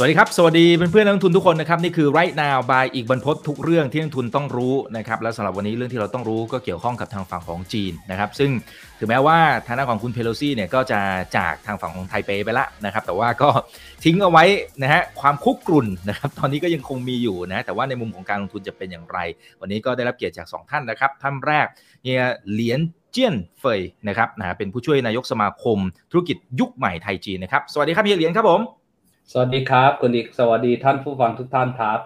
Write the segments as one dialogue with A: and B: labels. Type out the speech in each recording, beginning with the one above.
A: สวัสดีครับ สวัสดีเพื่อนๆนักลงทุนทุกคนนะครับนี่คือ right now by อีกบรรพททุกเรื่องที่นักลงทุนต้องรู้นะครับและสำหรับวันนี้เรื่องที่เราต้องรู้ก็เกี่ยวข้องกับทางฝั่งของจีนนะครับซึ่งถึงแม้ว่าทางด้านของคุณเพโลซี่เนี่ยก็จะจากทางฝั่งของไทเปไปละนะครับแต่ว่าก็ทิ้งเอาไว้นะฮะความคุกกรุ่นนะครับตอนนี้ก็ยังคงมีอยู่นะแต่ว่าในมุมของการลงทุนจะเป็นอย่างไร วันนี้ก็ได้รับเกียรติจาก 2 ท่านนะครับท่านแรกเฮียเหลียนเจี้ยนเฟยนะครับนะเป็นผู้ช่วยนายกสมาคมธุรกิจยุคใหม่ไทยจีนนะครับสวัสดีครับเฮียเหลียนครับผม
B: สวัสดีครับ คุณอีกสวัสดีท่านผู้ฟังทุกท่านครับ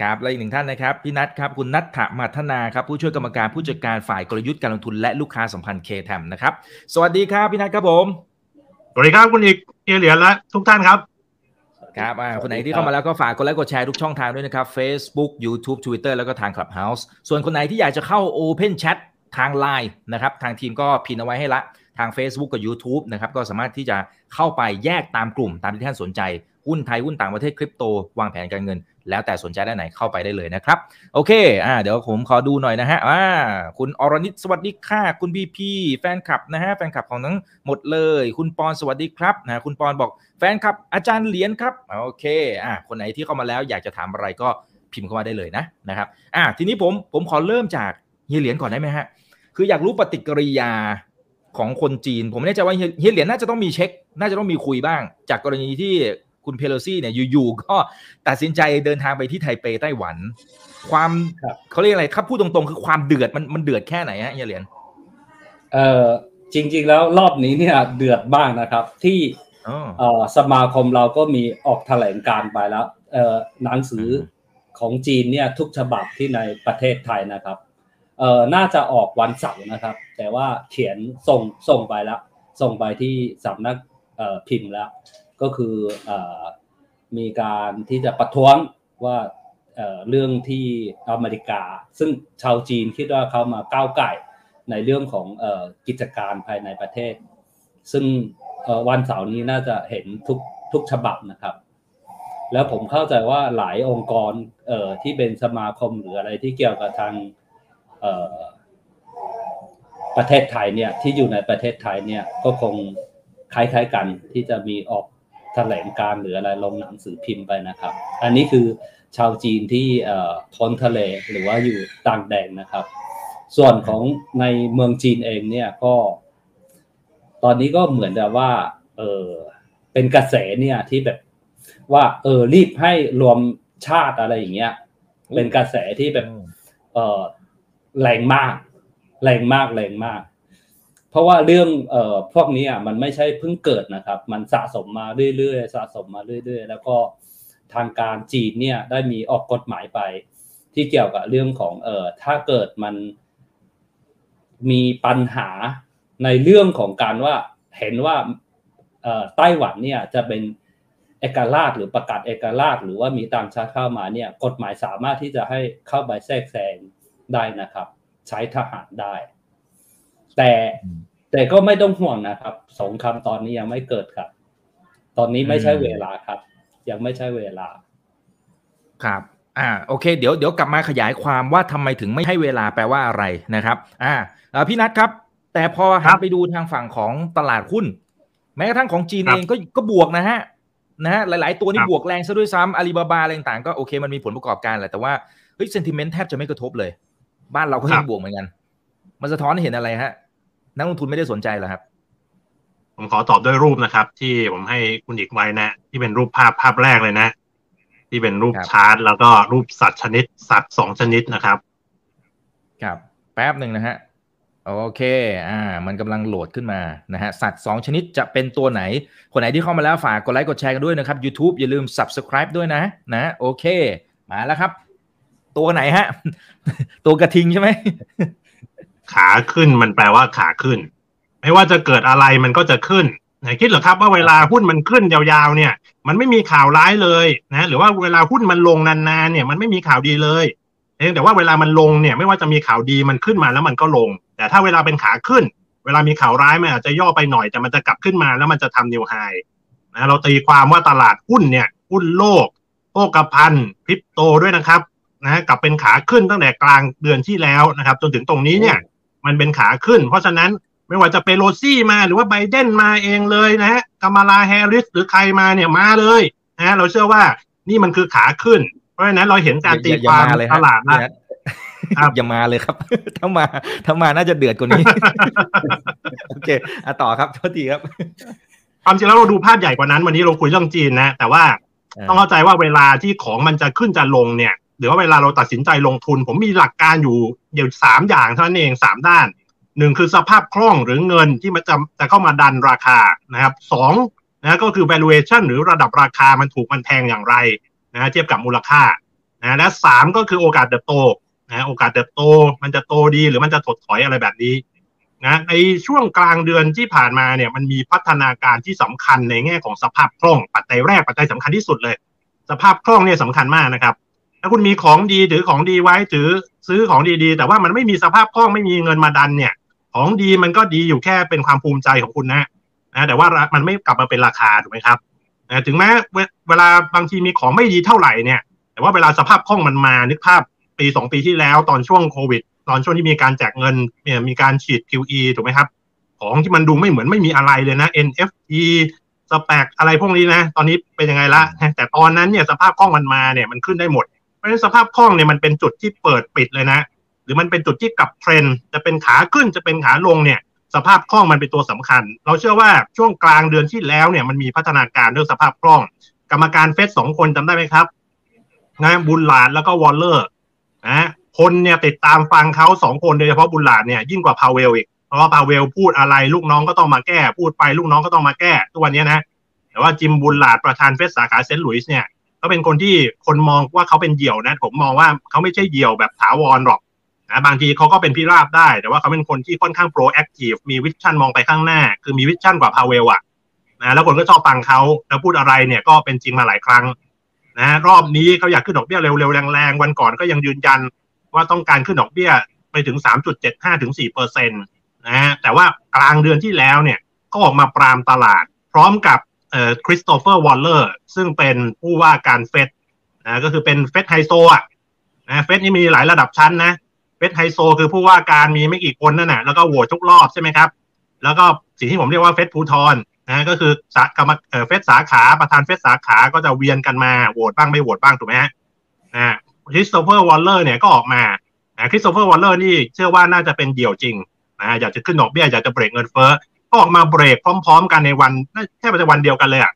A: ครับและอีกหนึ่งท่านนะครับพี่นัทครับคุณนัทถมัทนาครับผู้ช่วยกรรมการผู้จัดการฝ่ายกลยุทธ์การลงทุนและลูกค้าสัมพันธ์เคแทมนะครับสวัสดีครับพี่นัทครับผม
C: สวัสดีครับคุณอีกเอเหรียญและทุกท่านครับ
A: ครับอ่าคนไหนที่เข้ามาแล้วก็ฝากกดไลค์กดแชร์ทุกช่องทางด้วยนะครับ Facebook YouTube Twitter แล้วก็ทาง Clubhouse ส่วนคนไหนที่อยากจะเข้า Open Chat ทาง Line นะครับทางทีมก็พินเอาไว้ให้ละ ทาง Facebook กับ YouTube นะครับก็สามารถที่จะเข้าไปแยกตามกลุ่มตามที่ท่านสนใจ หุ้นไทย หุ้นต่างประเทศคริปโต วางแผนการเงิน แล้วแต่สนใจได้ไหนเข้าไปได้เลยนะครับ โอเคอ่าเดี๋ยวผมขอดูหน่อยนะฮะอ่าคุณอรนิตสวัสดีค่ะ คุณพีพีแฟนคลับนะฮะแฟนคลับของทั้งหมดเลย คุณปอนสวัสดีครับนะคุณปอนบอกแฟนคลับอาจารย์เหรียญครับโอเคอ่าคนไหนที่เข้ามาแล้วอยากจะถามอะไรก็พิมพ์เข้ามาได้เลยนะนะครับอ่าทีนี้ผมผมขอเริ่มจากเฮียเหรียญก่อนได้ไหมฮะคืออยากรู้ปฏิกิริยา ของคนจีน ผมไม่แน่ใจว่าเฮียเหรียญน่าจะต้องมีเช็ค น่าจะต้องมีคุยบ้าง จากกรณีที่คุณเพโลซี่เนี่ยอยู่ๆก็ตัดสินใจเดินทางไปที่ไทเปไต้หวัน ความเขาเรียกอะไรครับพูดตรงๆ คือความเดือดมันมันเดือดแค่ไหนฮะเฮียเหรียญ
B: เอ่อจริง ๆ แล้วรอบนี้เนี่ยเดือดบ้างนะครับ ที่เอ่อสมาคมเราก็มีออกแถลงการไปแล้วเอ่อหนังสือของจีนเนี่ยทุกฉบับที่ในประเทศไทยนะครับ เอ่อน่าจะออกวันเสาร์นะครับ แต่ว่าเขียนส่งส่งไปแล้ว ส่งไปที่สำนักเอ่อพิมพ์แล้ว ก็คือเอ่อมีการที่จะประท้วงว่าเอ่อเรื่องที่อเมริกา ซึ่งชาวจีนคิดว่าเขามาก้าวไก่ในเรื่องของเอ่อกิจการภายในประเทศ ซึ่งเอ่อวันเสาร์นี้น่าจะเห็นทุกทุกฉบับนะครับ แล้วผมเข้าใจว่าหลายองค์กรเอ่อที่เป็นสมาคมหรืออะไรที่เกี่ยวกับทาง ประเทศไทยเนี่ยที่อยู่ในประเทศไทยเนี่ยก็คงคล้ายๆกันที่จะมีออกแถลงการหรืออะไรลงหนังสือพิมพ์ไปนะครับ อันนี้คือชาวจีนที่พ้นทะเลหรือว่าอยู่ต่างแดนนะครับ ส่วนของในเมืองจีนเองเนี่ยก็ ตอนนี้ก็เหมือนกับว่าเออเป็นกระแสเนี่ยที่แบบว่าเออรีบให้รวมชาติอะไรอย่างเงี้ยเป็นกระแสที่แบบเออ แรงมาก แรงมากแรงมาก เพราะว่าเรื่องเอ่อพวกนี้อะมันไม่ใช่เพิ่งเกิดนะครับ มันสะสมมาเรื่อยๆสะสมมาเรื่อย ๆ แล้วก็ทางการจีนเนี่ยได้มีออกกฎหมายไป ที่เกี่ยวกับเรื่องของเอ่อถ้าเกิดมันมีปัญหาในเรื่องของการว่าเห็นว่าไต้หวันเนี่ยจะเป็นเอกราชหรือประกาศเอกราช หรือว่ามีต่างชาติเข้ามาเนี่ยกฎหมายสามารถที่จะให้เข้าไปแทรกแซง ได้นะครับ ใช้ทหารได้ แต่แต่ก็ไม่ต้องห่วงนะครับ สงครามตอนนี้ยังไม่เกิดครับ ตอนนี้ไม่ใช่เวลาครับ ยังไม่ใช่เวลา
A: ครับ อ่า โอเค เดี๋ยวเดี๋ยวกลับมาขยายความว่าทำไมถึงไม่ให้เวลาแปลว่าอะไรนะครับ อ่าพี่นัทครับ แต่พอหันไปดูทางฝั่งของตลาดหุ้น แม้กระทั่งของจีนเองก็ก็บวกนะฮะนะฮะหลาย ๆ ตัวนี่บวกแรงซะด้วยซ้ำอาลีบาบาอะไรต่างก็โอเคมันมีผลประกอบการแหละแต่ว่าเฮ้ยเซนติเมนต์แทบจะไม่กระทบเลย บ้านเราก็ยังบวกเหมือนกัน มันสะท้อนให้เห็นอะไรฮะ นักลงทุนไม่ได้สนใจหรอครับ
C: ผมขอตอบด้วยรูปนะครับ ที่ผมให้คุณอีกไว้นะ ที่เป็นรูปภาพภาพแรกเลยนะ ที่เป็นรูปชาร์ตแล้วก็รูปสัตว์ชนิด สัตว์สองชนิดนะครับ
A: ครับ แป๊บหนึ่งนะฮะโอเค อ่า มันกำลังโหลดขึ้นมา นะฮะ สัตว์สองชนิดจะเป็นตัวไหน คนไหนที่เข้ามาแล้วฝากกดไลค์กดแชร์กันด้วยนะครับ YouTube อย่าลืม Subscribe ด้วยนะ นะ โอเค มาแล้วครับ ตัวไหนฮะ ตัวกระทิงใช่ไหม
C: ขาขึ้นมันแปลว่าขาขึ้น ไม่ว่าจะเกิดอะไรมันก็จะขึ้นไหนคิดเหรอครับว่าเวลาหุ้นมันขึ้นยาวๆ เนี่ย มันไม่มีข่าวร้ายเลยนะ หรือว่าเวลาหุ้นมันลงนานๆเนี่ย มันไม่มีข่าวดีเลยเองแต่ว่าเวลามันลงเนี่ย ไม่ว่าจะมีข่าวดีมันขึ้นมาแล้วมันก็ลง แต่ถ้าเวลาเป็นขาขึ้น เวลามีข่าวร้ายมันอาจจะย่อไปหน่อยแต่มันจะกลับขึ้นมาแล้วมันจะทำนิวไฮนะเราตีความว่าตลาดหุ้นเนี่ยหุ้นโลกโภคภัณฑ์คริปโตด้วยนะครับ นะกลับเป็นขาขึ้นตั้งแต่กลางเดือนที่แล้วนะครับ จนถึงตรงนี้เนี่ย มันเป็นขาขึ้น เพราะฉะนั้นไม่ว่าจะเปโลซี่มาหรือว่าไบเดนมาเองเลยนะฮะกามาลาแฮร์ริสหรือใครมาเนี่ยมาเลยนะเราเชื่อว่านี่มันคือขาขึ้น เพราะฉะนั้นเราเห็นการตีความ
A: เลย
C: ตลาดนะครับ
A: อย่ามาเลยครับ ถ้ามาถ้ามาน่าจะเดือดกว่านี้ โอเคอะต่อครับโทษทีครับ
C: ความจริงแล้วเราดูภาพใหญ่กว่านั้น วันนี้เราคุยเรื่องจีนนะ แต่ว่าต้องเข้าใจว่าเวลาที่ของมันจะขึ้นจะลงเนี่ย หรือว่าเวลาเราตัดสินใจลงทุน ผมมีหลักการอยู่เดี๋ยวสามอย่างเท่านั้นเองสามด้านหนึ่งคือสภาพคล่องหรือเงินที่มันจะจะเข้ามาดันราคานะครับสองนะก็คือ valuation หรือระดับราคามันถูกมันแพงอย่างไรนะเทียบกับมูลค่านะและสามก็คือโอกาสเติบโตนะโอกาสเติบโตมันจะโตดีหรือมันจะถดถอยอะไรแบบนี้นะในช่วงกลางเดือนที่ผ่านมาเนี่ยมันมีพัฒนาการที่สำคัญในแง่ของสภาพคล่องปัจจัยแรกปัจจัยสำคัญที่สุดเลย สภาพคล่องเนี่ยสำคัญมากนะครับ ถ้าคุณมีของดีถือของดีไว้ถือซื้อของดีๆ แต่ว่ามันไม่มีสภาพคล่องไม่มีเงินมาดันเนี่ย ของดีมันก็ดีอยู่แค่เป็นความภูมิใจของคุณนะนะแต่ว่ามันไม่กลับมาเป็นราคาถูกไหมครับนะถึงแม้เวลาบางทีมีของไม่ดีเท่าไหร่เนี่ย แต่ว่าเวลาสภาพคล่องมันมานึกภาพปีสองปีที่แล้วตอนช่วงโควิด ตอนช่วงที่มีการแจกเงินเนี่ยมีการฉีด QE ถูกไหมครับ ของที่มันดูไม่เหมือนไม่มีอะไรเลยนะ NFT สแปกอะไรพวกนี้นะ ตอนนี้เป็นยังไงละแต่ตอนนั้นเนี่ยสภาพคล่องมันมาเนี่ยมันขึ้นได้หมด เพราะฉะนั้นสภาพคล่องเนี่ยมันเป็นจุดที่เปิดปิดเลยนะ หรือมันเป็นจุดที่กลับเทรนจะเป็นขาขึ้นจะเป็นขาลงเนี่ย สภาพคล่องมันเป็นตัวสำคัญ เราเชื่อว่าช่วงกลางเดือนที่แล้วเนี่ยมันมีพัฒนาการเรื่องสภาพคล่อง กรรมการเฟดสองคนจำได้ไหมครับนะบุลลาดแล้วก็วอลเลอร์นะคนเนี่ยติดตามฟังเขาสองคนโดยเฉพาะบุลลาดเนี่ยยิ่งกว่าพาวเวลอีกเพราะว่าพาวเวลพูดอะไรลูกน้องก็ต้องมาแก้ พูดไปลูกน้องก็ต้องมาแก้ทุกวันนี้นะแต่ว่าจิมบุลลาดประธานเฟดสาขาเซนต์หลุยส์เนี่ย เขาเป็นคนที่คนมองว่าเขาเป็นเหยี่ยวนะ ผมมองว่าเขาไม่ใช่เหยี่ยวแบบถาวรหรอกนะบางทีเขาก็เป็นพิราบได้ แต่ว่าเขาเป็นคนที่ค่อนข้าง proactive มี vision มองไปข้างหน้า คือมี vision กว่าพาวเวลอะนะแล้วคนก็ชอบฟังเขาแล้วพูดอะไรเนี่ยก็เป็นจริงมาหลายครั้งนะรอบนี้เขาอยากขึ้นดอกเบี้ยเร็วๆแรงๆวันก่อนก็ยังยืนยันว่าต้องการขึ้นดอกเบี้ยไปถึง 3.75ถึง4เปอร์เซ็นต์นะฮะแต่ว่ากลางเดือนที่แล้วเนี่ยก็ออกมาปรามตลาด พร้อมกับ คริสโตเฟอร์วอลเลอร์ซึ่งเป็นผู้ว่าการเฟดนะก็คือเป็นเฟดไฮโซอะนะเฟดนี่มีหลายระดับชั้นนะเฟดไฮโซคือผู้ว่าการมีไม่กี่คนนั่นแหละแล้วก็โหวตทุกรอบใช่ไหมครับ แล้วก็สิ่งที่ผมเรียกว่าเฟดภูธรนะก็คือสากรรมเอ่อเฟดสาขาประธานเฟดสาขาก็จะเวียนกันมาโหวตบ้างไม่โหวตบ้างถูกไหมฮะนะคริสโตเฟอร์วอลเลอร์เนี่ยก็ออกมาคริสโตเฟอร์วอลเลอร์นี่เชื่อว่าน่าจะเป็นเหยี่ยวจริงนะอยากจะขึ้นดอกเบี้ยอยากจะเบรกเงินเฟ้อ ก็ออกมาเบรกพร้อม ๆ กันในวันแค่ในวันเดียวกันเลยอะ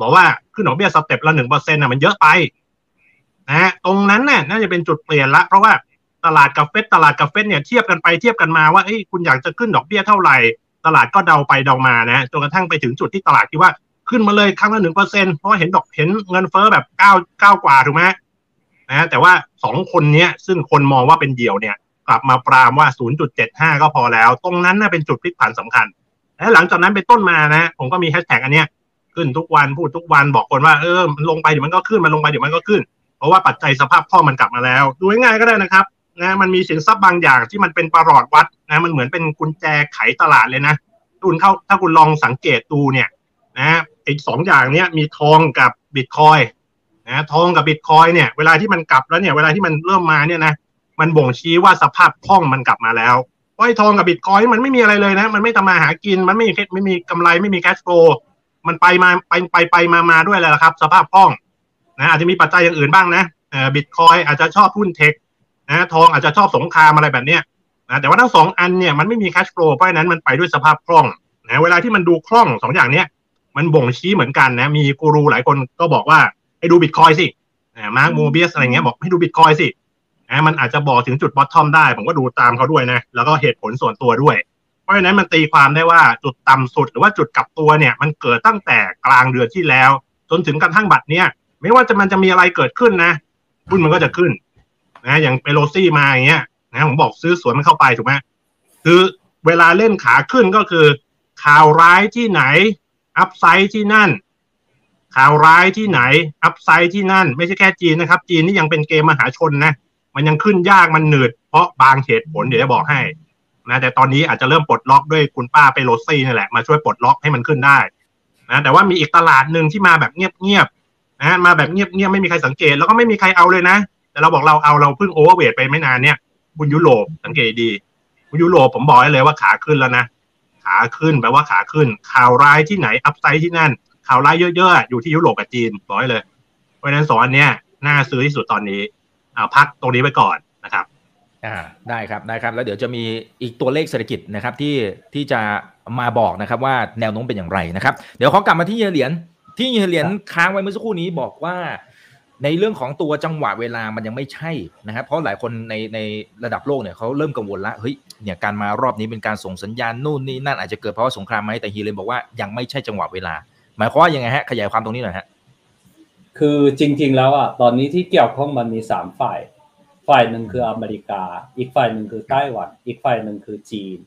C: บอกว่าขึ้นดอกเบี้ยสเต็ปละหนึ่งเปอร์เซ็นต์น่ะมันเยอะไปนะตรงนั้นน่ะน่าจะเป็นจุดเปลี่ยนละ เพราะว่าตลาดกับเฟดตลาดกับเฟดเนี่ยเทียบกันไปเทียบกันมาว่าเอ้ยคุณอยากจะขึ้นดอกเบี้ยเท่าไหร่ ตลาดก็เดาไปเดามานะจนกระทั่งไปถึงจุดที่ตลาดคิดว่าขึ้นมาเลยครั้งละหนึ่งเปอร์เซ็นเพราะเห็นดอกเห็นเงินเฟ้อแบบเก้าเก้ากว่าถูกไหมนะแต่ว่าสองคนเนี้ยซึ่งคนมองว่าเป็นเดี่ยวเนี่ย กลับมาปรามว่า 0.75 ก็พอแล้ว ตรงนั้นน่ะเป็นจุดพลิกผันสำคัญ และหลังจากนั้นเป็นต้นมานะผมก็มีแฮชแท็กอันเนี้ยขึ้นทุกวันพูดทุกวันบอกคนว่าเออมันลงไปเดี๋ยวมันก็ขึ้นมันลงไปเดี๋ยวมันก็ขึ้น เพราะว่าปัจจัยสภาพคล่องมันกลับมาแล้ว ดูง่ายๆก็ได้นะครับนะมันมีสินทรัพย์บางอย่างที่มันเป็นประหลอดวัดนะมันเหมือนเป็นกุญแจไขตลาดเลยนะคุณเข้าถ้าคุณลองสังเกตดูเนี่ยนะอีกสองอย่างเนี้ยมีทองกับบิตคอยนะทองกับบิตคอยเนี่ยเวลาที่มันกลับแล้วเนี่ยเวลาที่มันเริ่มมาเนี่ยนะมันบ่งชี้ว่าสภาพคล่องมันกลับมาแล้ว เพราะไอ้ทองกับบิตคอยน์มันไม่มีอะไรเลยนะ มันไม่ทำมาหากิน มันไม่มีไม่มีกำไรไม่มี cash flow มันไปมาไปไปไปมามาด้วยแหละครับ สภาพคล่องนะอาจจะมีปัจจัยอย่างอื่นบ้างนะเอ่อบิตคอยน์อาจจะชอบหุ้น tech นะทองอาจจะชอบสงครามอะไรแบบเนี้ยนะแต่ว่าทั้งสองอันเนี่ยมันไม่มี cash flow เพราะฉะนั้นมันไปด้วยสภาพคล่องนะเวลาที่มันดูคล่องสองอย่างเนี้ยมันบ่งชี้เหมือนกันนะ มีกูรูหลายคนก็บอกว่าให้ดูบิตคอยน์สิมาร์กโมเบียสอะไรเงี้ยบอกให้ดูบิตคอยน์สิ นะมันอาจจะบอกถึงจุดบอททอมได้ ผมก็ดูตามเขาด้วยนะ แล้วก็เหตุผลส่วนตัวด้วย เพราะฉะนั้นมันตีความได้ว่าจุดต่ำสุดหรือว่าจุดกลับตัวเนี่ยมันเกิดตั้งแต่กลางเดือนที่แล้ว จนถึงกระทั่งบัดเนี่ยไม่ว่าจะมันจะมีอะไรเกิดขึ้นนะหุ้นมันก็จะขึ้น นะอย่างเปโลซี่มาอย่างเงี้ยนะผมบอกซื้อสวนมันเข้าไปถูกไหมคือเวลาเล่นขาขึ้นก็คือ ข่าวร้ายที่ไหน อัพไซด์ที่นั่น ข่าวร้ายที่ไหน upside ที่นั่น ไม่ใช่แค่จีนนะครับ จีนนี่ยังเป็นเกมมหาชนนะ มันยังขึ้นยากมันหนืดเพราะบางเหตุผลเดี๋ยวจะบอกให้นะแต่ตอนนี้อาจจะเริ่มปลดล็อกด้วยคุณป้าเปโลซี่นี่แหละมาช่วยปลดล็อกให้มันขึ้นได้นะแต่ว่ามีอีกตลาดหนึ่งที่มาแบบเงียบๆนะมาแบบเงียบๆไม่มีใครสังเกตแล้วก็ไม่มีใครเอาเลยนะ แต่เราบอกเราเอาเราเพิ่ง overweight ไปไม่นานเนี่ยคุณยุโรปสังเกตดีคุณยุโรปผมบอกให้เลยว่าขาขึ้นแล้วนะขาขึ้นแปลว่าขาขึ้น ข่าวร้ายที่ไหน upside ที่นั่น ข่าวร้ายเยอะๆอยู่ที่ยุโรปกับจีนบอกให้เลยเพราะฉะนั้นสองอันเนี้ยน่าซื้อที่สุดตอนนี้ เอาพักตรงนี้ไว้ก่อนนะครับ
A: อ่าได้ครับได้ครับ แล้วเดี๋ยวจะมีอีกตัวเลขเศรษฐกิจนะครับที่ที่จะมาบอกนะครับว่าแนวโน้มเป็นอย่างไรนะครับ เดี๋ยวขอกลับมาที่เฮียเหรียญที่เฮียเหรียญค้างไว้เมื่อสักครู่นี้บอกว่า ในเรื่องของตัวจังหวะเวลามันยังไม่ใช่นะครับ เพราะหลายคนในในระดับโลกเนี่ยเขาเริ่มกังวลละเฮ้ยเนี่ยการมารอบนี้เป็นการส่งสัญญาณนู่นนี่นั่นอาจจะเกิดเพราะว่าสงครามไหมแต่เฮียเหรียญบอกว่ายังไม่ใช่จังหวะเวลา หมายความว่ายังไงฮะขยายความตรงนี้หน่อยฮะ
B: คือจริง ๆ แล้วอะตอนนี้ที่เกี่ยวข้องมันมีสามฝ่าย ฝ่ายหนึ่งคืออเมริกา อีกฝ่ายหนึ่งคือไต้หวัน อีกฝ่ายหนึ่งคือจีน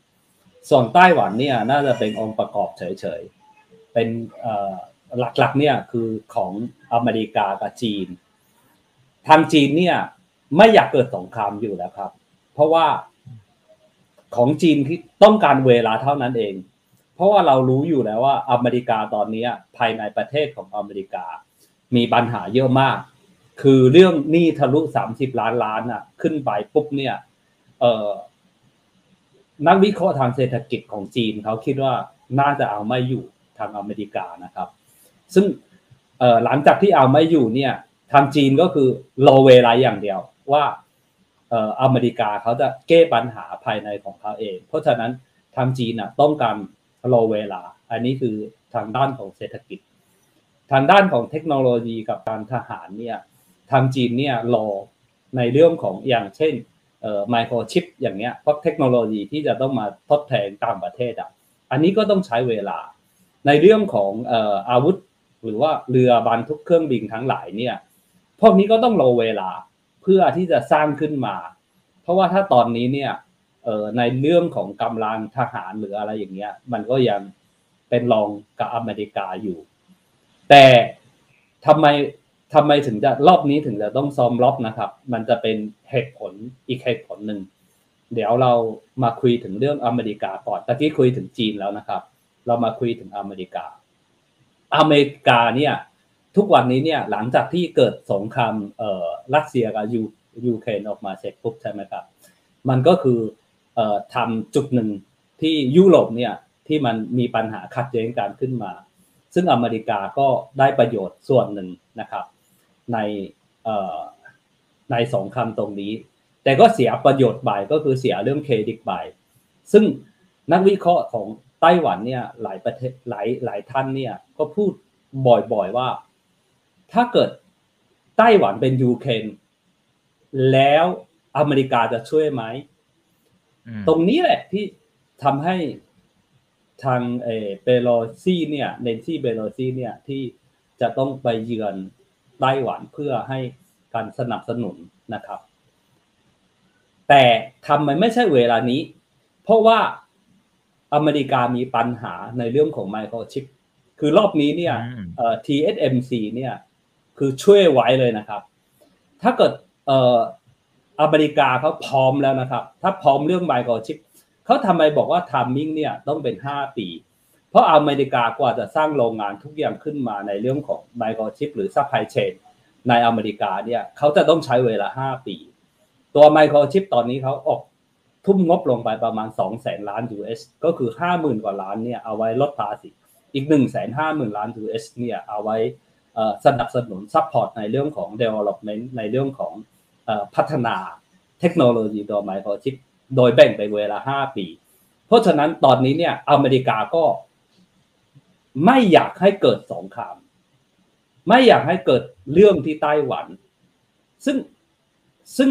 B: ส่วนไต้หวันเนี่ยน่าจะเป็นองค์ประกอบเฉยๆ เป็นหลักๆเนี่ยคือของอเมริกากับจีน ทางจีนเนี่ยไม่อยากเกิดสงครามอยู่แล้วครับ เพราะว่าของจีนที่ต้องการเวลาเท่านั้นเอง เพราะว่าเรารู้อยู่แล้วว่าอเมริกาตอนนี้ภายในประเทศของอเมริกา มีปัญหาเยอะมาก คือเรื่องหนี้ทะลุสามสิบล้านล้านอะ ขึ้นไปปุ๊บเนี่ย เออนักวิเคราะห์ทางเศรษฐกิจของจีนเขาคิดว่าน่าจะเอาไม่อยู่ทางอเมริกานะครับ ซึ่งเออหลังจากที่เอาไม่อยู่เนี่ย ทางจีนก็คือรอเวลาอย่างเดียวว่าเอ่ออเมริกาเขาจะแก้ปัญหาภายในของเขาเอง เพราะฉะนั้นทางจีนอะต้องการรอเวลา อันนี้คือทางด้านของเศรษฐกิจ ทางด้านของเทคโนโลยีกับการทหารเนี่ยทางจีนเนี่ยรอในเรื่องของอย่างเช่นเอ่อไมโครชิปอย่างเงี้ยเพราะเทคโนโลยีที่จะต้องมาทดแทนต่างประเทศอะอันนี้ก็ต้องใช้เวลา ในเรื่องของเอ่ออาวุธ หรือว่าเรือบรรทุกเครื่องบินทั้งหลายเนี่ยพวกนี้ก็ต้องรอเวลาเพื่อที่จะสร้างขึ้นมา เพราะว่าถ้าตอนนี้เนี่ยเอ่อในเรื่องของกำลังทหารหรืออะไรอย่างเงี้ยมันก็ยังเป็นรองกับอเมริกาอยู่ แต่ทำไมทำไมถึงจะรอบนี้ถึงจะต้องซ้อมรบนะครับ มันจะเป็นเหตุผลอีกเหตุผลหนึ่ง เดี๋ยวเรามาคุยถึงเรื่องอเมริกาก่อนตะกี้คุยถึงจีนแล้วนะครับ เรามาคุยถึงอเมริกา อเมริกาเนี่ยทุกวันนี้เนี่ยหลังจากที่เกิดสงครามเอ่อรัสเซียกับยูยูเครนออกมาเสร็จปุ๊บใช่ไหมครับ มันก็คือเอ่อทำจุดหนึ่งที่ยุโรปเนี่ยที่มันมีปัญหาขัดแย้งกันขึ้นมา ซึ่งอเมริกาก็ได้ประโยชน์ส่วนหนึ่งนะครับในเอ่อในสงครามตรงนี้ แต่ก็เสียประโยชน์บ่ายก็คือเสียเรื่องเครดิตบ่ายซึ่งนักวิเคราะห์ของไต้หวันเนี่ยหลายประเทศหลายหลายท่านเนี่ยก็พูดบ่อยๆว่า ถ้าเกิดไต้หวันเป็นยูเครนแล้วอเมริกาจะช่วยไหม ตรงนี้แหละที่ทำให้ ทางเอเปโลซี่เนี่ยเนนซี่เปโลซี่เนี่ยที่จะต้องไปเยือนไต้หวันเพื่อให้การสนับสนุนนะครับ แต่ทำไมไม่ใช่เวลานี้ เพราะว่าอเมริกามีปัญหาในเรื่องของไมโครชิปคือรอบนี้เนี่ยเอ่อ TSMC เนี่ยคือช่วยไว้เลยนะครับ ถ้าเกิดเอ่ออเมริกาเขาพร้อมแล้วนะครับ ถ้าพร้อมเรื่องไมโครชิป เขาทำไมบอกว่า timing เนี่ยต้องเป็น 5 ปี เพราะอเมริกากว่าจะสร้างโรงงานทุกอย่างขึ้นมาในเรื่องของไมโครชิปหรือ supply chainในอเมริกาเนี่ยเขาจะต้องใช้เวลา 5 ปี ตัวไมโครชิปตอนนี้เขาออกทุ่มงบลงไปประมาณ2แสนล้าน US ก็คือ 50,000 กว่าล้านเนี่ยเอาไว้ลดภาษีอีก 1 5 0 0 0 0 ล้าน US เนี่ยเอาไว้สนับสนุน support ในเรื่องของ development ในเรื่องของพัฒนาเทคโนโลยีตัวไมโครชิป โดยแบ่งเป็นเวลา5ปี เพราะฉะนั้นตอนนี้เนี่ย อเมริกาก็ ไม่อยากให้เกิดสงคราม ไม่อยากให้เกิดเรื่องที่ไต้หวัน ซึ่งซึ่ง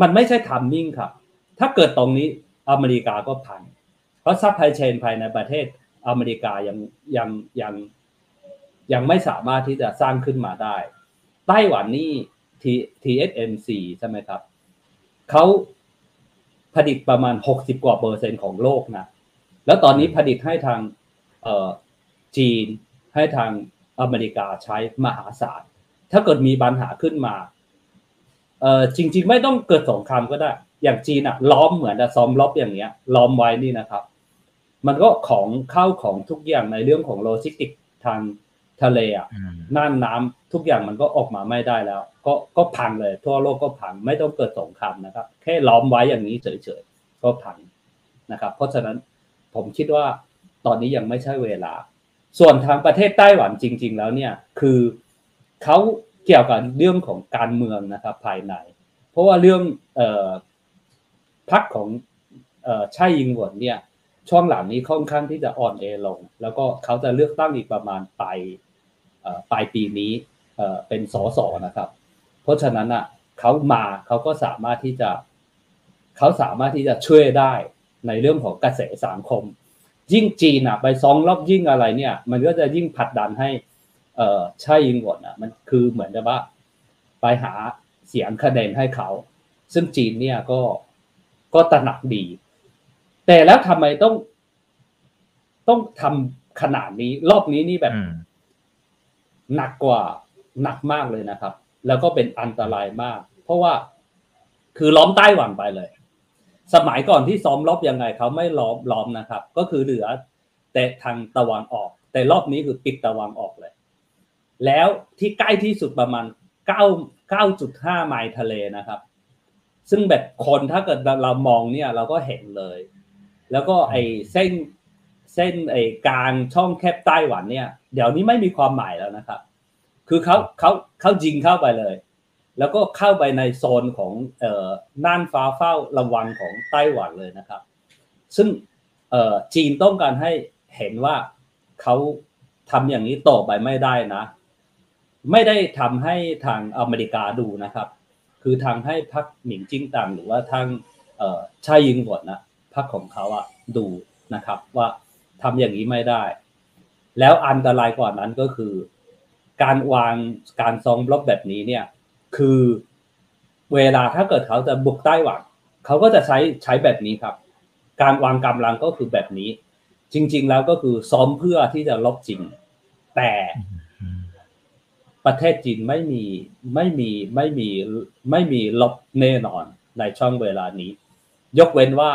B: มันไม่ใช่ timing ครับ ถ้าเกิดตรงนี้อเมริกาก็พัง เพราะ supply chain ภายในประเทศอเมริกายังยังยังยังไม่สามารถที่จะสร้างขึ้นมาได้ ไต้หวันนี่ TSMC ใช่ไหมครับเขา ผลิตประมาณ 60 กว่าเปอร์เซ็นต์ของโลกนะ แล้วตอนนี้ผลิตให้ทางจีนให้ทางอเมริกาใช้มหาศาล ถ้าเกิดมีปัญหาขึ้นมาเออจริง ๆ ไม่ต้องเกิดสงครามก็ได้ อย่างจีนอะล้อมเหมือนจะซ้อมรบอย่างเงี้ย ล้อมไว้นี่นะครับ มันก็ของเข้าของทุกอย่างในเรื่องของโลจิสติกทาง ทะเลอะน่านน้ำทุกอย่างมันก็ออกมาไม่ได้แล้ว ก็ก็พังเลย ทั่วโลกก็พังไม่ต้องเกิดสงครามนะครับ แค่ล้อมไว้อย่างนี้เฉยๆก็พังนะครับ เพราะฉะนั้นผมคิดว่าตอนนี้ยังไม่ใช่เวลา ส่วนทางประเทศไต้หวันจริง ๆ แล้วเนี่ยคือเขาเกี่ยวกับเรื่องของการเมืองนะครับภายใน เพราะว่าเรื่องเอ่อพักของเอ่อช่ยิงหวนเนี่ยช่วงหลังนี้ค่อนข้างที่จะอ่อนเอลง แล้วก็เขาจะเลือกตั้งอีกประมาณปลาย ปลายปีนี้เป็นสสนะครับ เพราะฉะนั้นอะเขามาเขาก็สามารถที่จะเขาสามารถที่จะช่วยได้ในเรื่องของกระแสสังคม ยิ่งจีนอะไปซองรอบยิ่งอะไรเนี่ย มันก็จะยิ่งผลักดันให้เออใช่ยิงหวนอะมันคือเหมือนกับว่า ไปหาเสียงคะแนนให้เขา ซึ่งจีนเนี่ยก็ก็ตระหนักดี แต่แล้วทำไมต้อง ต้องทำขนาดนี้ รอบนี้นี่แบบ หนักกว่าหนักมากเลยนะครับ แล้วก็เป็นอันตรายมาก เพราะว่าคือล้อมไต้หวันไปเลย สมัยก่อนที่ซ้อมรบยังไงเขาไม่ล้อมล้อมนะครับ ก็คือเหลือแต่ทางตะวันออก แต่รอบนี้คือปิดตะวันออกเลย แล้วที่ใกล้ที่สุดประมาณเก้าเก้าจุดห้าไมล์ทะเลนะครับ ซึ่งแบบคนถ้าเกิดเรามองเนี่ย เราก็เห็นเลย แล้วก็ไอ้เส้น เส้นไอ้กลางช่องแคบไต้หวันเนี่ย เดี๋ยวนี้ไม่มีความหมายแล้วนะครับ คือเขาเขาเขายิงเข้าไปเลย แล้วก็เข้าไปในโซนของเอ่อน่านฟ้าเฝ้าระวังของไต้หวันเลยนะครับ ซึ่งเอ่อจีนต้องการให้เห็นว่าเขาทำอย่างนี้ต่อไปไม่ได้นะ ไม่ได้ทำให้ทางอเมริกาดูนะครับ คือทางให้พรรคหมิงจิ้งตังหรือว่าทางเอ่อชายยิงหวดนะพรรคของเขาอะดูนะครับว่า ทำอย่างนี้ไม่ได้ แล้วอันตรายกว่านั้นก็คือ การวางการซองบล็อกแบบนี้เนี่ย คือเวลาถ้าเกิดเขาจะบุกไต้หวันเขาก็จะใช้ใช้แบบนี้ครับ การวางกำลังก็คือแบบนี้ จริง ๆ แล้วก็คือซ้อมเพื่อที่จะลบจริง แต่ประเทศจีนไม่มีไม่มีไม่มีไม่มีลบแน่นอนในช่องเวลานี้ ยกเว้นว่า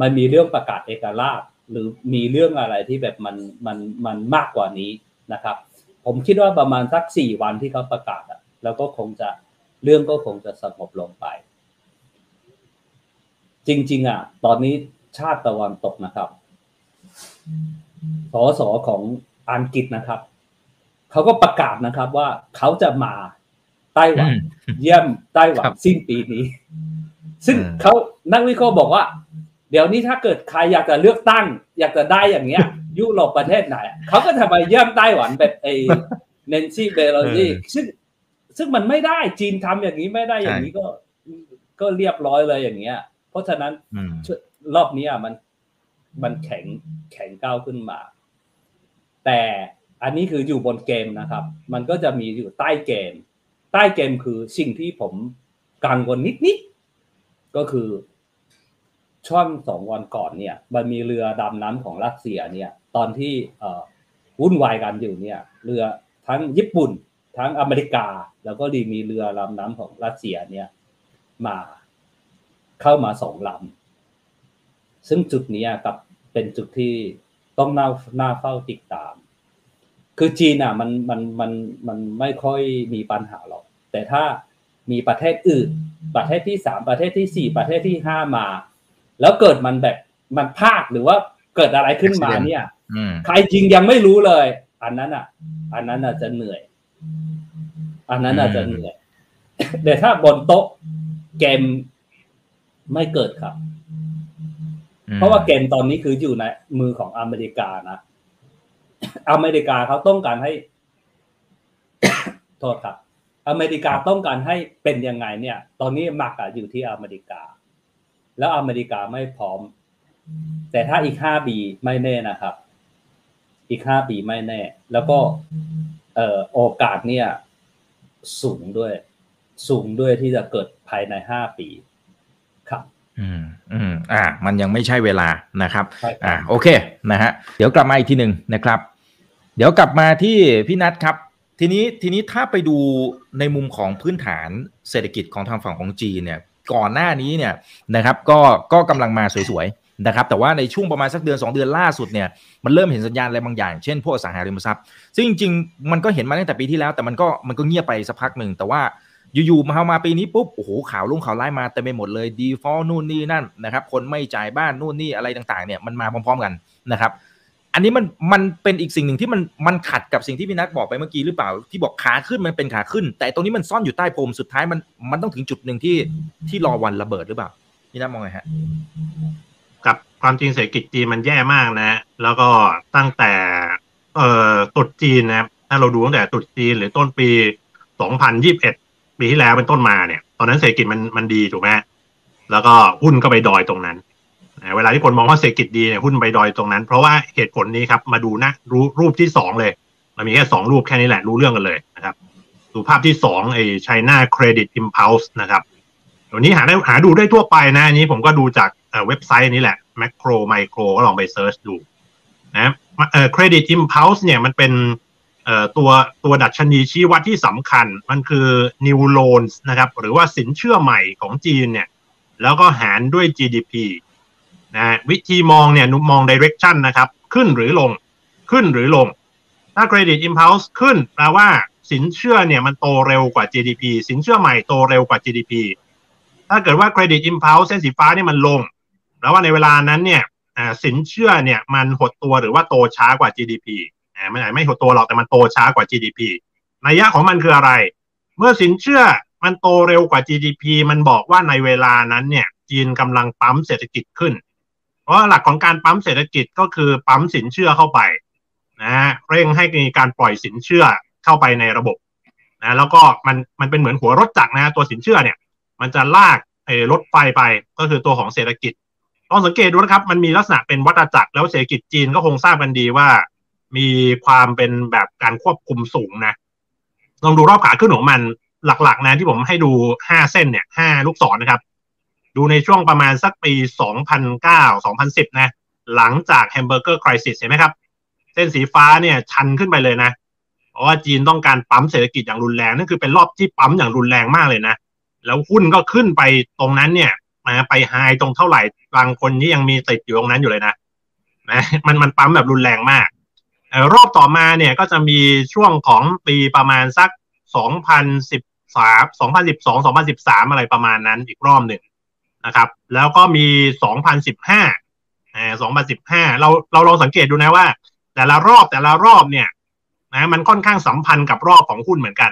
B: มันมีเรื่องประกาศเอกราช หรือมีเรื่องอะไรที่แบบมันมันมันมากกว่านี้นะครับ ผมคิดว่าประมาณสักสี่วันที่เขาประกาศอะแล้วก็คงจะเรื่องก็คงจะสงบลงไป จริง ๆ อะ ตอนนี้ชาติตะวันตกนะครับสสของอังกฤษนะครับ เขาก็ประกาศนะครับว่าเขาจะมาไต้หวัน เยี่ยมไต้หวันสิ้นปีนี้ ซึ่งเขานักวิเคราะห์บอกว่า เดี๋ยวนี้ถ้าเกิดใครอยากจะเลือกตั้ง อยากจะได้อย่างเงี้ย ยุโรปประเทศไหนเขาก็จะไปเยี่ยมไต้หวันแบบไอเนนซี่เบลลี่ซึ่งซึ่งมันไม่ได้จีนทำอย่างนี้ไม่ได้อย่างนี้ก็ก็เรียบร้อยเลยอย่างเงี้ย เพราะฉะนั้นรอบนี้มันมันแข็งแข็งก้าวขึ้นมา แต่อันนี้คืออยู่บนเกมนะครับ มันก็จะมีอยู่ใต้เกม ใต้เกมคือสิ่งที่ผมกังวลนิดๆก็คือ ช่วงสองวันก่อนเนี่ยมันมีเรือดำน้ำของรัสเซียเนี่ยตอนที่วุ่นวายกันอยู่เนี่ยเรือทั้งญี่ปุ่น ทั้งอเมริกา แล้วก็ดีมีเรือลำน้ำของรัสเซียเนี่ยมาเข้ามาสองลำซึ่งจุดนี้กับเป็นจุดที่ต้องน่าน่าเฝ้าติดตาม คือจีนอะมันมันมันมันไม่ค่อยมีปัญหาหรอกแต่ถ้ามีประเทศอื่น ประเทศที่สามประเทศที่สี่ประเทศที่ห้ามา แล้วเกิดมันแบบมันพลาดหรือว่าเกิดอะไรขึ้นมาเนี่ยใครจริงยังไม่รู้เลย อันนั้นอะ อันนั้นอาจจะเหนื่อย อันนั้นอาจจะเหนื่อยแต่ถ้าบนโต๊ะเกมไม่เกิดครับ เพราะว่าเกมตอนนี้คืออยู่ในมือของอเมริกานะ อเมริกาเขาต้องการให้ โทษครับ อเมริกาต้องการให้เป็นยังไงเนี่ย ตอนนี้มักอยู่ที่อเมริกา แล้วอเมริกาไม่พร้อม แต่ถ้าอีกห้าปีไม่แน่นะครับ อีกห้าปีไม่แน่ แล้วก็เอ่อโอกาสเนี่ย สูงด้วย สูงด้วยที่จะเกิดภายในห้าปีครับ
A: อืมอืมอ่า มันยังไม่ใช่เวลานะครับ อ่า โอเคนะฮะเดี๋ยวกลับมาอีกทีหนึ่งนะครับ เดี๋ยวกลับมาที่พี่นัทครับ ทีนี้ทีนี้ถ้าไปดูในมุมของพื้นฐานเศรษฐกิจของทางฝั่งของจีนเนี่ย ก่อนหน้านี้เนี่ยนะครับก็ก็กำลังมาสวยๆนะครับแต่ว่าในช่วงประมาณสักเดือน 2 เดือนล่าสุดเนี่ยมันเริ่มเห็นสัญญาณอะไรบางอย่าง เช่นพวกอสังหาริมทรัพย์ซึ่งจริงๆมันก็เห็นมาตั้งแต่ปีที่แล้ว แต่มันก็มันก็เงียบไปสักพักหนึ่งแต่ว่าอยู่ๆมามาปีนี้ปุ๊บโอ้โหข่าวลงข่าวไล่มาเต็มไปหมดเลยดีฟอลนู่นนี่นั่นนะครับคนไม่จ่ายบ้านนู่นนี่อะไรต่างๆเนี่ยมันมาพร้อม ๆ กันนะครับ อันนี้มันมันเป็นอีกสิ่งหนึ่งที่มันมันขัดกับสิ่งที่พี่นัทบอกไปเมื่อกี้หรือเปล่า ที่บอกขาขึ้นมันเป็นขาขึ้น แต่ตรงนี้มันซ่อนอยู่ใต้พรมสุดท้ายมันมันต้องถึงจุดหนึ่งที่ที่รอวันระเบิดหรือเปล่าพี่นัทมองไงฮะ
C: กับความจริงเศรษฐกิจจีนมันแย่มากนะ แล้วก็ตั้งแต่เอ่อตุดจีนนะถ้าเราดูตั้งแต่ตุดจีนหรือต้นปี 2021 ปีที่แล้วเป็นต้นมาเนี่ย ตอนนั้นเศรษฐกิจมันมันดีถูกไหมแล้วก็หุ้นก็ไปดอยตรงนั้น เวลาที่คนมองว่าเศรษฐกิจดีเนี่ยหุ้นไปดอยตรงนั้น เพราะว่าเหตุผลนี้ครับมาดูนะรู้รูปที่สองเลย มันมีแค่สองรูปแค่นี้แหละรู้เรื่องกันเลยนะครับ ดูภาพที่สองไอ้ China Credit Impulse นะครับตัวนี้หาได้หาดูได้ทั่วไปนะอันนี้ผมก็ดูจากเว็บไซต์นี้แหละ Macro Micro ก็ลองไปเซิร์ชดูนะเอ่อ Credit Impulse เนี่ยมันเป็นเอ่อตัวตัวดัชนีชี้วัดที่สำคัญมันคือ New Loans นะครับ หรือว่าสินเชื่อใหม่ของจีนเนี่ย แล้วก็หารด้วย GDP นะวิธีมองเนี่ยนุมอง direction นะครับ ขึ้นหรือลง ขึ้นหรือลง ถ้า credit impulse ขึ้นแปลว่าสินเชื่อเนี่ยมันโตเร็วกว่า GDP สินเชื่อใหม่โตเร็วกว่า GDP ถ้าเกิดว่า credit impulse เส้นสีฟ้านี่มันลงแปลว่าในเวลานั้นเนี่ยสินเชื่อเนี่ยมันหดตัวหรือว่าโตช้ากว่า GDP ไม่ใช่ไม่หดตัวหรอกแต่มันโตช้ากว่า GDP นัยยะของมันคืออะไร เมื่อสินเชื่อมันโตเร็วกว่า GDP มันบอกว่าในเวลานั้นเนี่ยจีนกำลังปั๊มเศรษฐกิจขึ้น เพราะหลักของการปั๊มเศรษฐกิจก็คือปั๊มสินเชื่อเข้าไปนะฮะเร่งให้มีการปล่อยสินเชื่อเข้าไปในระบบนะแล้วก็มันมันเป็นเหมือนหัวรถจักรนะตัวสินเชื่อเนี่ย มันจะลากไอ้รถไฟไปก็คือตัวของเศรษฐกิจลองสังเกตดูนะครับ มันมีลักษณะเป็นวัฏจักรแล้วเศรษฐกิจจีนก็คงทราบกันดีว่า มีความเป็นแบบการควบคุมสูงนะลองดูรอบขาขึ้นของมันหลักๆนะที่ผมให้ดูห้าเส้นเนี่ยห้าลูกศรนนะครับ ดูในช่วงประมาณสักปี 2009 2010 นะ หลังจากแฮมเบอร์เกอร์คริสิสเห็นไหมครับ เส้นสีฟ้าเนี่ยชันขึ้นไปเลยนะ เพราะว่าจีนต้องการปั๊มเศรษฐกิจอย่างรุนแรง นั่นคือเป็นรอบที่ปั๊มอย่างรุนแรงมากเลยนะ แล้วหุ้นก็ขึ้นไปตรงนั้นเนี่ยมาไปไฮตรงเท่าไหร่บางคนนี่ยังมีติดอยู่ตรงนั้นอยู่เลยนะนะมันมันปั๊มแบบรุนแรงมากรอบต่อมาเนี่ยก็จะมีช่วงของปีประมาณสัก 2013 2012 2013 อะไรประมาณนั้นอีกรอบหนึ่ง นะครับ แล้วก็มี 2015อ่า2015 เราเราลองสังเกตดูนะว่า แต่ละรอบแต่ละรอบเนี่ยนะมันค่อนข้างสัมพันธ์กับรอบของหุ้นเหมือนกัน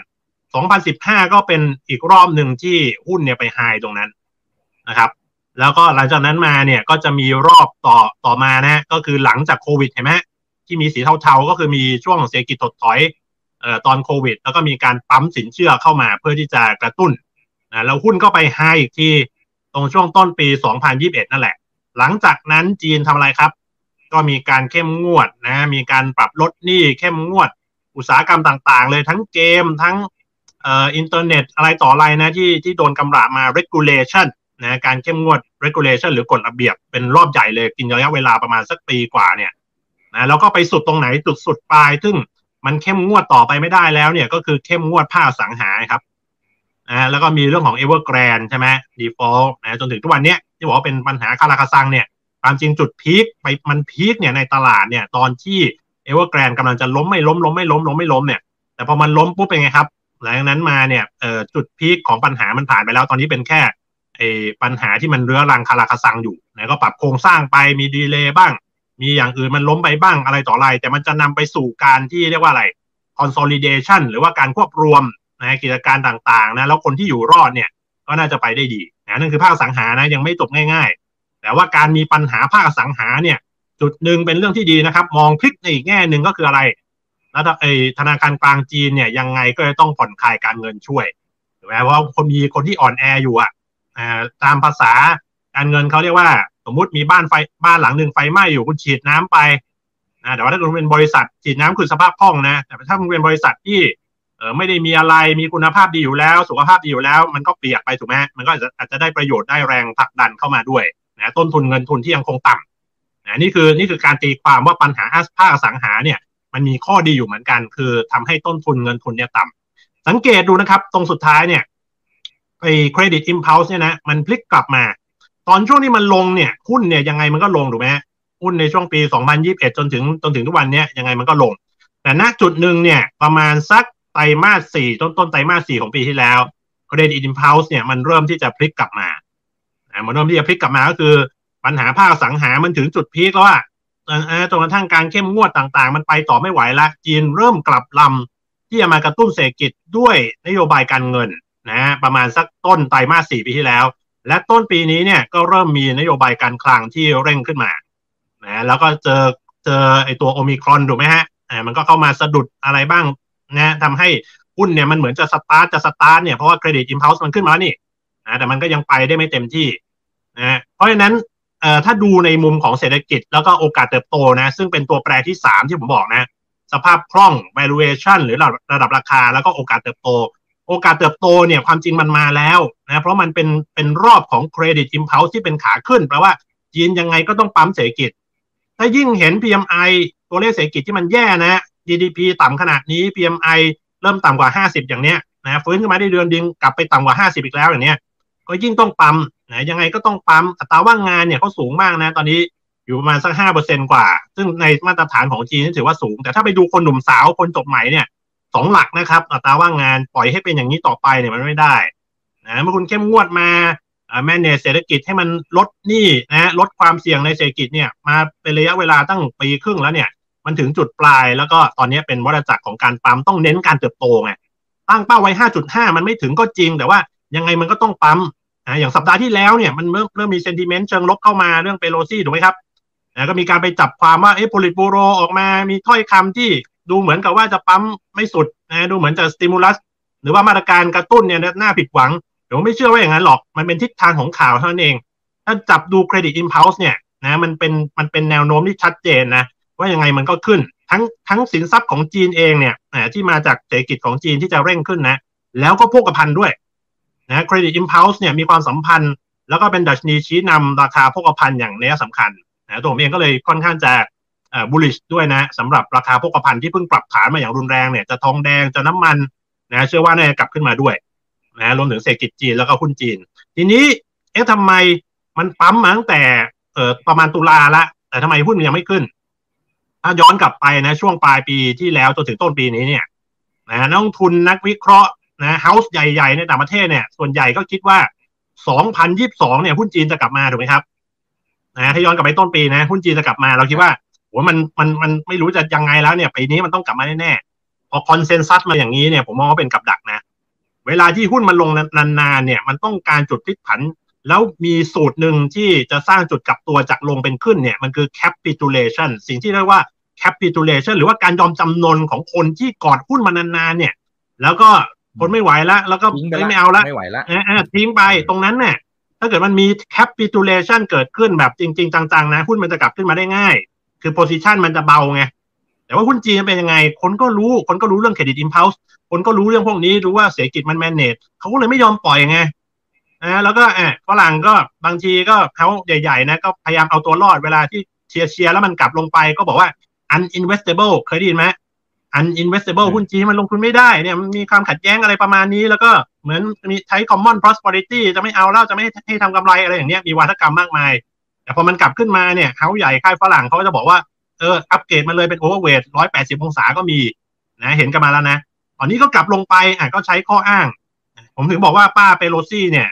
C: 2015 ก็เป็นอีกรอบหนึ่งที่หุ้นเนี่ยไปไฮตรงนั้นนะครับ แล้วก็หลังจากนั้นมาเนี่ยก็จะมีรอบต่อต่อมานะ ก็คือหลังจากโควิดเห็นไหมที่มีสีเทาๆก็คือมีช่วงเศรษฐกิจถดถอยเอ่อตอนโควิด แล้วก็มีการปั๊มสินเชื่อเข้ามาเพื่อที่จะกระตุ้นนะแล้วหุ้นก็ไปไฮอีกที่ ตรงช่วงต้นปี 2021 นั่นแหละ หลังจากนั้นจีนทำอะไรครับ ก็มีการเข้มงวดนะ มีการปรับลดหนี้เข้มงวด อุตสาหกรรมต่างๆ เลยทั้งเกมทั้งเอ่ออินเทอร์เน็ตอะไรต่ออะไรนะที่ที่โดนกำราบมา regulation นะการเข้มงวด regulation หรือกฎระเบียบเป็นรอบใหญ่เลยกินระยะเวลาประมาณสักปีกว่าเนี่ยนะแล้วก็ไปสุดตรงไหนจุดสุดปลาย ซึ่งมันเข้มงวดต่อไปไม่ได้แล้วเนี่ยก็คือเข้มงวดผ้าสังหาครับ นะแล้วก็มีเรื่องของ Evergrande ใช่ไหม default นะจนถึงทุกวันนี้ที่บอกว่าเป็นปัญหาคาราคาซังเนี่ยความจริงจุดพีคไปมันพีคเนี่ยในตลาดเนี่ยตอนที่ Evergrande กำลังจะล้มไม่ล้มล้มไม่ล้มล้มไม่ล้มเนี่ยแต่พอมันล้มปุ๊บเป็นไงครับ หลังจากนั้นมาเนี่ยจุดพีคของปัญหามันผ่านไปแล้วตอนนี้เป็นแค่ปัญหาที่มันเรื้อรังคาราคาซังอยู่นะก็ปรับโครงสร้างไปมีดีเลย์บ้าง มีอย่างอื่นมันล้มไปบ้างอะไรต่ออะไร แต่มันจะนำไปสู่การที่เรียกว่าอะไร consolidation หรือว่าการควบรวม นะกิจการต่างๆนะแล้วคนที่อยู่รอดเนี่ยก็น่าจะไปได้ดีนะนั่นคือภาคสังหานะยังไม่จบง่าย ๆ แต่ว่าการมีปัญหาภาคสังหาเนี่ย จุดหนึ่งเป็นเรื่องที่ดีนะครับ มองพลิกในอีกแง่หนึ่งก็คืออะไรแล้วไอ้ธนาคารกลางจีนเนี่ยยังไงก็จะต้องผ่อนคลายการเงินช่วยถูกไหมเพราะคนมีคนที่อ่อนแออยู่อะตามภาษาการเงินเขาเรียกว่า สมมุติมีบ้านไฟบ้านหลังหนึ่งไฟไหม้อยู่คุณฉีดน้ำไปนะแต่ว่าถ้าคุณเป็นบริษัทฉีดน้ำคือสภาพคล่องนะ แต่ถ้าคุณเป็นบริษัทที่ ไม่ได้มีอะไรมีคุณภาพดีอยู่แล้ว สุขภาพดีอยู่แล้ว มันก็เปียกไปถูกไหมมันก็อาจจะอาจจะได้ประโยชน์ได้แรงผลักดันเข้ามาด้วยนะต้นทุนเงินทุนที่ยังคงต่ำนะนี่คือนี่คือการตีความว่าปัญหาภาคสังหาเนี่ย มันมีข้อดีอยู่เหมือนกัน คือทำให้ต้นทุนเงินทุนเนี่ยต่ำสังเกตดูนะครับ ตรงสุดท้ายเนี่ยไอ้เครดิตอิมพัลส์เนี่ยนะมันพลิกกลับมาตตอนช่วงที่มันลงเนี่ยหุ้นเนี่ยยังไงมันก็ลงถูกไหมหุ้นในช่วงปี 2021 จนถึงจนถึงทุกวันเนี้ยยังไงมันก็ลง แต่ณจุดหนึ่งเนี่ยประมาณสัก ไตรมาสสี่ต้นต้นไตรมาสสี่ของปีที่แล้วเครดิตอินพาวส์เนี่ยมันเริ่มที่จะพลิกกลับมาอ่มันเริ่มที่จะพลิกกลับมาก็คือปัญหาภาคอสังหามันถึงจุด peak แล้วอะจนกระทั่งการเข้มงวดต่างๆ มันไปต่อไม่ไหวละจีนเริ่มกลับลำที่จะมากระตุ้นเศรษฐกิจด้วยนโยบายการเงินนะประมาณสักต้นไตรมาสสี่ปีที่แล้ว และต้นปีนี้เนี่ยก็เริ่มมีนโยบายการคลังที่เร่งขึ้นมานะแล้วก็เจอเจอไอตัวโอมิครอนถูกไหมฮะมันก็เข้ามาสะดุดอะไรบ้าง นะทำให้หุ้นเนี่ยมันเหมือนจะสตาร์ทจะสตาร์ทเนี่ยเพราะว่า credit impulse มันขึ้นมานี่นะแต่มันก็ยังไปได้ไม่เต็มที่นะเพราะฉะนั้นเอ่อถ้าดูในมุมของเศรษฐกิจแล้วก็โอกาสเติบโตนะ ซึ่งเป็นตัวแปรที่สามที่ผมบอกนะ สภาพคล่อง valuation หรือระดับระดับราคาแล้วก็โอกาสเติบโต โอกาสเติบโตเนี่ยความจริงมันมาแล้วนะเพราะมันเป็นเป็นรอบของเครดิตอิมพัลส์ที่เป็นขาขึ้นแปลว่าจีนยังไงก็ต้องปั๊มเศรษฐกิจ ถ้ายิ่งเห็น PMI ตัวเลขเศรษฐกิจที่มันแย่นะ GDP ต่ำขนาดนี้ PMI เริ่มต่ำกว่า 50 อย่างเนี้ยนะฟื้นขึ้นมาได้เดือนดึงกลับไปต่ำกว่า 50 อีกแล้วอย่างเนี้ยก็ยิ่งต้องปั๊มนะยังไงก็ต้องปั๊มอัตราว่างงานเนี่ยเขาสูงมากนะ ตอนนี้อยู่ประมาณสักห้าเปอร์เซ็นกว่า ซึ่งในมาตรฐานของจีนนี่ถือว่าสูง แต่ถ้าไปดูคนหนุ่มสาวคนจบใหม่เนี่ยสองหลักนะครับ อัตราว่างงานปล่อยให้เป็นอย่างนี้ต่อไปเนี่ยมันไม่ได้นะเมื่อคุณเข้มงวดมาแมเนจเศรษฐกิจให้มันลดหนี้นะลดความเสี่ยงในเศรษฐกิจเนี่ยมาเป็นระยะเวลาตั้งปีครึ่งแล้วเนี่ย มันถึงจุดปลายแล้วก็ตอนนี้เป็นวัฏจักรของการปั๊มต้องเน้นการเติบโตไงตั้งเป้าไว้ 5.5 มันไม่ถึงก็จริง แต่ว่ายังไงมันก็ต้องปั๊มนะอย่างสัปดาห์ที่แล้วเนี่ยมันเริ่มเริ่มมี sentiment เชิงลบเข้ามาเรื่องเปโลซี่ถูกไหมครับนะก็มีการไปจับความว่าเอ๊ะโพลิตบูโรออกมามีถ้อยคำที่ดูเหมือนกับว่าจะปั๊มไม่สุดนะดูเหมือนจะ stimulus หรือว่ามาตรการกระตุ้นเนี่ยน่าผิดหวังผมไม่เชื่อว่าอย่างนั้นหรอกมันเป็นทิศทางของข่าวเท่านั้นเอง ถ้าจับดู credit impulse เนี่ยนะมันเป็นมันเป็นแนวโน้มที่ชัดเจนนะ ว่ายังไงมันก็ขึ้น ทั้งทั้งสินทรัพย์ของจีนเองเนี่ยที่มาจากเศรษฐกิจของจีนที่จะเร่งขึ้นนะ แล้วก็พวกภัณฑ์ด้วยนะเครดิตอิมพัลส์เนี่ยมีความสัมพันธ์ แล้วก็เป็นดัชนีชี้นำราคาพวกภัณฑ์อย่างนี้สำคัญนะตัวผมเองก็เลยค่อนข้างจะบูลลิชด้วยนะสำหรับราคาพวกภัณฑ์ที่เพิ่งปรับฐานมาอย่างรุนแรงเนี่ยจะทองแดงจะน้ำมันนะเชื่อว่าน่าจะกลับขึ้นมาด้วยนะรวมถึงเศรษฐกิจจีนแล้วก็หุ้นจีน ทีนี้เอ๊ะทำไมมันปั๊มมาตั้งแต่เอ่อประมาณตุลาละ แต่ทำไมหุ้นมันยังไม่ขึ้น ถ้าย้อนกลับไปนะช่วงปลายปีที่แล้วจนถึงต้นปีนี้เนี่ยนะนักลงทุนนักวิเคราะห์นะเฮาส์ใหญ่ๆในต่างประเทศเนี่ย ส่วนใหญ่ก็คิดว่า 2022 เนี่ยหุ้นจีนจะกลับมาถูกไหมครับนะถ้าย้อนกลับไปต้นปีนะหุ้นจีนจะกลับมาเราคิดว่าโหมันมันมันไม่รู้จะยังไงแล้วเนี่ยปีนี้มันต้องกลับมาแน่ๆพอคอนเซนแซสมาอย่างนี้เนี่ยผมมองว่าเป็นกับดักนะ เวลาที่หุ้นมันลงนานๆเนี่ย มันต้องการจุดพลิกผัน แล้วมีสูตรหนึ่งที่จะสร้างจุดกลับตัวจากลงเป็นขึ้นเนี่ยมันคือ capitulation สิ่งที่เรียกว่า capitulation หรือว่าการยอมจำนนของคนที่กอดหุ้นมานานๆเนี่ย แล้วก็คนไม่ไหวแล้วแล้วก็ไม่เอาละ
A: ไม่ไหวละ
C: ทิ้งไปตรงนั้นเนี่ยถ้าเกิดมันมี capitulation เกิดขึ้นแบบจริง ๆ จังๆนะหุ้นมันจะกลับขึ้นมาได้ง่าย คือ position มันจะเบาไงแต่ว่าหุ้นจีนเป็นยังไง คนก็รู้ คนก็รู้เรื่องเครดิตอิมพัลส์คนก็รู้เรื่องพวกนี้ รู้ว่าเศรษฐกิจมันแมนเนจเขาก็เลยไม่ยอมปล่อยไง นะแล้วก็แอบฝรั่งก็บางทีก็เขาใหญ่ๆนะก็พยายามเอาตัวรอดเวลาที่เชียร์เชียร์แล้วมันกลับลงไปก็บอกว่า uninvestable เคยได้ยินไหม uninvestable หุ้นจีนมันลงทุนไม่ได้เนี่ยมันมีความขัดแย้งอะไรประมาณนี้ แล้วก็เหมือนมีใช้ common prosperity จะไม่เอาแล้วจะไม่ให้ทำกำไรอะไรอย่างเนี้ยมีวาทกรรมมากมาย แต่พอมันกลับขึ้นมาเนี่ยเขาใหญ่ค่ายฝรั่งเขาจะบอกว่าเอออัปเกรดมาเลยเป็นโอเวอร์เวทร้อยแปดสิบองศาก็มีนะเห็นกันมาแล้วนะตอนนี้ก็กลับลงไปอะก็ใช้ข้ออ้าง ผมถึงบอกว่าป้าเปโลซี่เนี่ย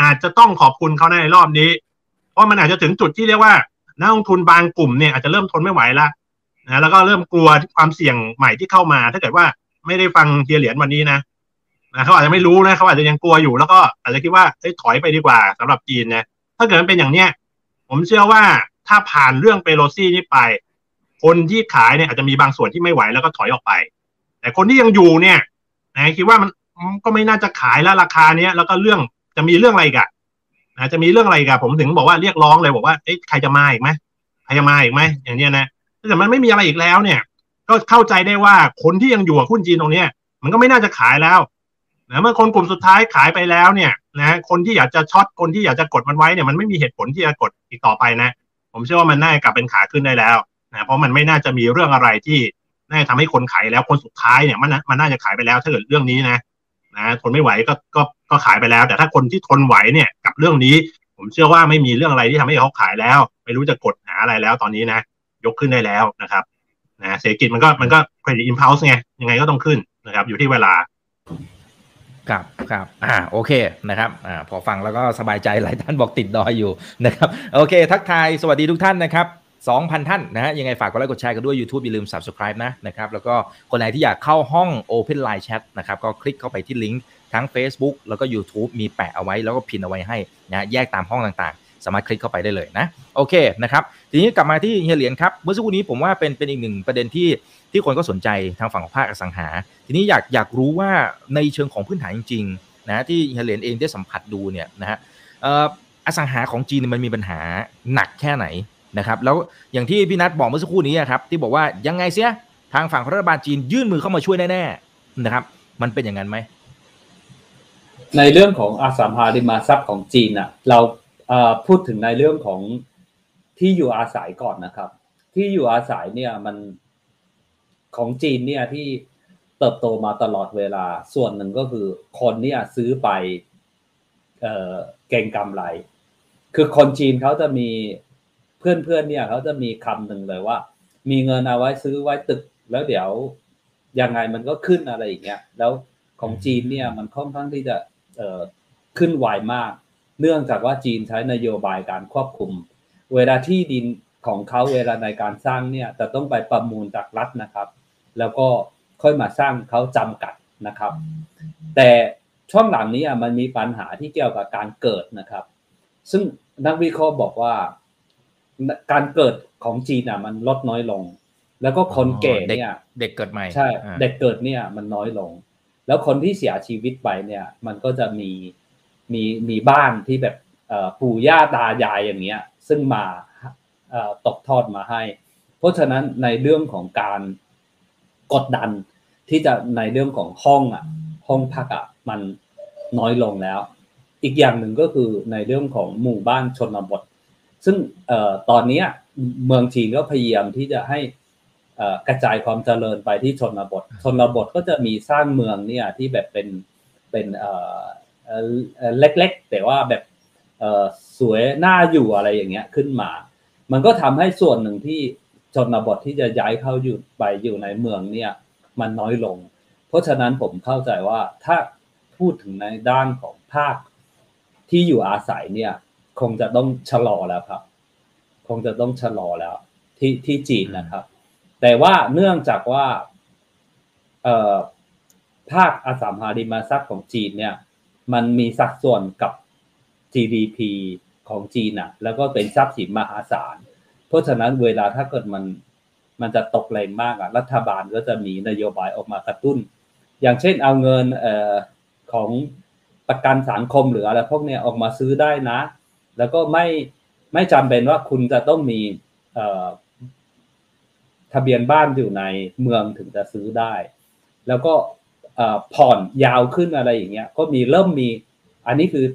C: อาจจะต้องขอบคุณเขาในรอบนี้ เพราะมันอาจจะถึงจุดที่เรียกว่านักลงทุนบางกลุ่มเนี่ยอาจจะเริ่มทนไม่ไหวละนะแล้วก็เริ่มกลัวความเสี่ยงใหม่ที่เข้ามา ถ้าเกิดว่าไม่ได้ฟังเฮียเหรียญวันนี้นะนะเขาอาจจะไม่รู้นะเขาอาจจะยังกลัวอยู่แล้วก็อาจจะคิดว่าเฮ้ยถอยไปดีกว่าสำหรับจีนนะถ้าเกิดมันเป็นอย่างเนี้ย ผมเชื่อว่าถ้าผ่านเรื่องเปโลซี่นี้ไป คนที่ขายเนี่ยอาจจะมีบางส่วนที่ไม่ไหวแล้วก็ถอยออกไป แต่คนที่ยังอยู่เนี่ยนะคิดว่ามันก็ไม่น่าจะขายแล้วราคาเนี้ยแล้วก็เรื่อง จะมีเรื่องอะไรกันนะจะมีเรื่องอะไรกันผมถึงบอกว่าเรียกร้องเลยบอกว่าเอ้ใครจะมาอีกไหมใครจะมาอีกไหมอย่างเนี้ยนะแต่มันไม่มีอะไรอีกแล้วเนี่ย ก็เข้าใจได้ว่าคนที่ยังอยู่กับหุ้นจีนตรงเนี้ย มันก็ไม่น่าจะขายแล้วนะเมื่อคนกลุ่มสุดท้ายขายไปแล้วเนี่ยนะคนที่อยากจะช็อตคนที่อยากจะกดมันไว้เนี่ยมันไม่มีเหตุผลที่จะกดอีกต่อไปนะ ผมเชื่อว่ามันน่าจะกลับเป็นขาขึ้นได้แล้วนะเพราะมันไม่น่าจะมีเรื่องอะไรที่น่าจะทำให้คนขายแล้วคนสุดท้ายเนี่ยมันมันน่าจะขายไปแล้วถ้าเกิดเรื่องนี้นะนะทนไม่ไหวก็ก็ ก็ขายไปแล้ว แต่ถ้าคนที่ทนไหวเนี่ยกับเรื่องนี้ ผมเชื่อว่าไม่มีเรื่องอะไรที่ทำให้เขาขายแล้ว ไม่รู้จะกดหาอะไรแล้วตอนนี้นะ ยกขึ้นได้แล้วนะครับนะเศรษฐกิจมันก็มันก็ credit impulse ไงยังไงก็ต้องขึ้นนะครับ อยู่ที่เวลา
A: ครับครับอ่าโอเคนะครับอ่าพอฟังแล้วก็สบายใจหลายท่านบอกติดดอยอยู่นะครับโอเค ทักทายสวัสดีทุกท่านนะครับ2,000 ท่านนะฮะยังไงฝากกดไลค์กดแชร์กันด้วย YouTube อย่าลืม Subscribe นะนะครับแล้วก็คนไหนที่อยากเข้าห้อง Open Line Chat นะครับก็คลิกเข้าไปที่ลิงก์ ทั้ง Facebook แล้วก็ YouTube มีแปะเอาไว้แล้วก็พินเอาไว้ให้นะแยกตามห้องต่างๆ สามารถคลิกเข้าไปได้เลยนะโอเคนะครับทีนี้กลับมาที่เฮียเหรียญครับเมื่อสักครู่นี้ผมว่าเป็นเป็นอีกหนึ่งประเด็นที่ที่คนก็สนใจทางฝั่งของภาคอสังหา ทีนี้อยากอยากรู้ว่าในเชิงของพื้นฐานจริงๆนะที่เฮียเหรียญเองได้สัมผัสดูเนี่ยนะฮะเอ่ออสังหาของจีนมันมีปัญหาหนักแค่ไหนนะครับแล้วอย่างที่พี่นัทบอกเมื่อสักครู่นี้ครับที่บอกว่ายังไงเสียทางฝั่งรัฐบาลจีนยื่นมือเข้ามาช่วยแน่ๆนะครับมันเป็นอย่างนั้นไหม
B: ในเรื่องของอสังหาริมทรัพย์ของจีนอะเราพูดถึงในเรื่องของที่อยู่อาศัยก่อนนะครับ ที่อยู่อาศัยเนี่ยมันของจีนเนี่ยที่เติบโตมาตลอดเวลาส่วนหนึ่งก็คือคนเนี่ยซื้อไปเเก่งกำไร คือคนจีนเขาจะมีเพื่อนๆเนี่ยเขาจะมีคำหนึ่งเลยว่า มีเงินเอาไว้ซื้อไว้ตึก แล้วเดี๋ยวยังไงมันก็ขึ้นอะไรอย่างเงี้ยแล้วของจีนเนี่ยมันค่อนข้างที่จะ ขึ้นไวมาก เนื่องจากว่าจีนใช้นโยบายการควบคุม เวลาที่ดินของเขาเวลาในการสร้างเนี่ยจะต้องไปประมูลจากรัฐนะครับ แล้วก็ค่อยมาสร้างเขาจำกัดนะครับ แต่ช่วงหลังนี้มันมีปัญหาที่เกี่ยวกับการเกิดนะครับ ซึ่งนักวิเคราะห์บอกว่าการเกิดของจีนอะมันลดน้อยลง แล้วก็คนแก่เนี่ย
A: เด็กเกิดใหม่
B: ใช่ เด็กเกิดเนี่ยมันน้อยลง แล้วคนที่เสียชีวิตไปเนี่ย มันก็จะมีมีมีบ้านที่แบบปู่ย่าตายายอย่างเงี้ย ซึ่งมาตกทอดมาให้ เพราะฉะนั้นในเรื่องของการกดดันที่จะในเรื่องของห้องอะห้องพักอะมันน้อยลงแล้ว อีกอย่างหนึ่งก็คือในเรื่องของหมู่บ้านชนบท ซึ่งตอนนี้เมืองจีนก็พยายามที่จะให้ กระจายความเจริญไปที่ชนบท ชนบทก็จะมีสร้างเมืองเนี่ยที่แบบเป็นเป็นเล็กๆ แต่ว่าแบบสวยน่าอยู่อะไรอย่างเงี้ยขึ้นมา มันก็ทำให้ส่วนหนึ่งที่ชนบทที่จะย้ายเข้าอยู่ไปอยู่ในเมืองเนี่ยมันน้อยลง เพราะฉะนั้นผมเข้าใจว่าถ้าพูดถึงในด้านของภาคที่อยู่อาศัยเนี่ย คงจะต้องชะลอแล้วครับ คงจะต้องชะลอแล้ว ที่ที่จีนนะครับ แต่ว่าเนื่องจากว่าภาคอสังหาริมทรัพย์ของจีนเนี่ย มันมีสัดส่วนกับ GDP ของจีนอะแล้วก็เป็นทรัพย์สินมหาศาล เพราะฉะนั้นเวลาถ้าเกิดมันมันจะตกแรงมากอะรัฐบาลก็จะมีนโยบายออกมากระตุ้น อย่างเช่นเอาเงินออของประกันสังคมหรืออะไรพวกเนี้ยออกมาซื้อได้นะ แล้วก็ไม่ไม่จำเป็นว่าคุณจะต้องมี ทะเบียนบ้านอยู่ในเมืองถึงจะซื้อได้ แล้วก็ผ่อนยาวขึ้นอะไรอย่างเงี้ย ก็มีเริ่มมี อันนี้คือ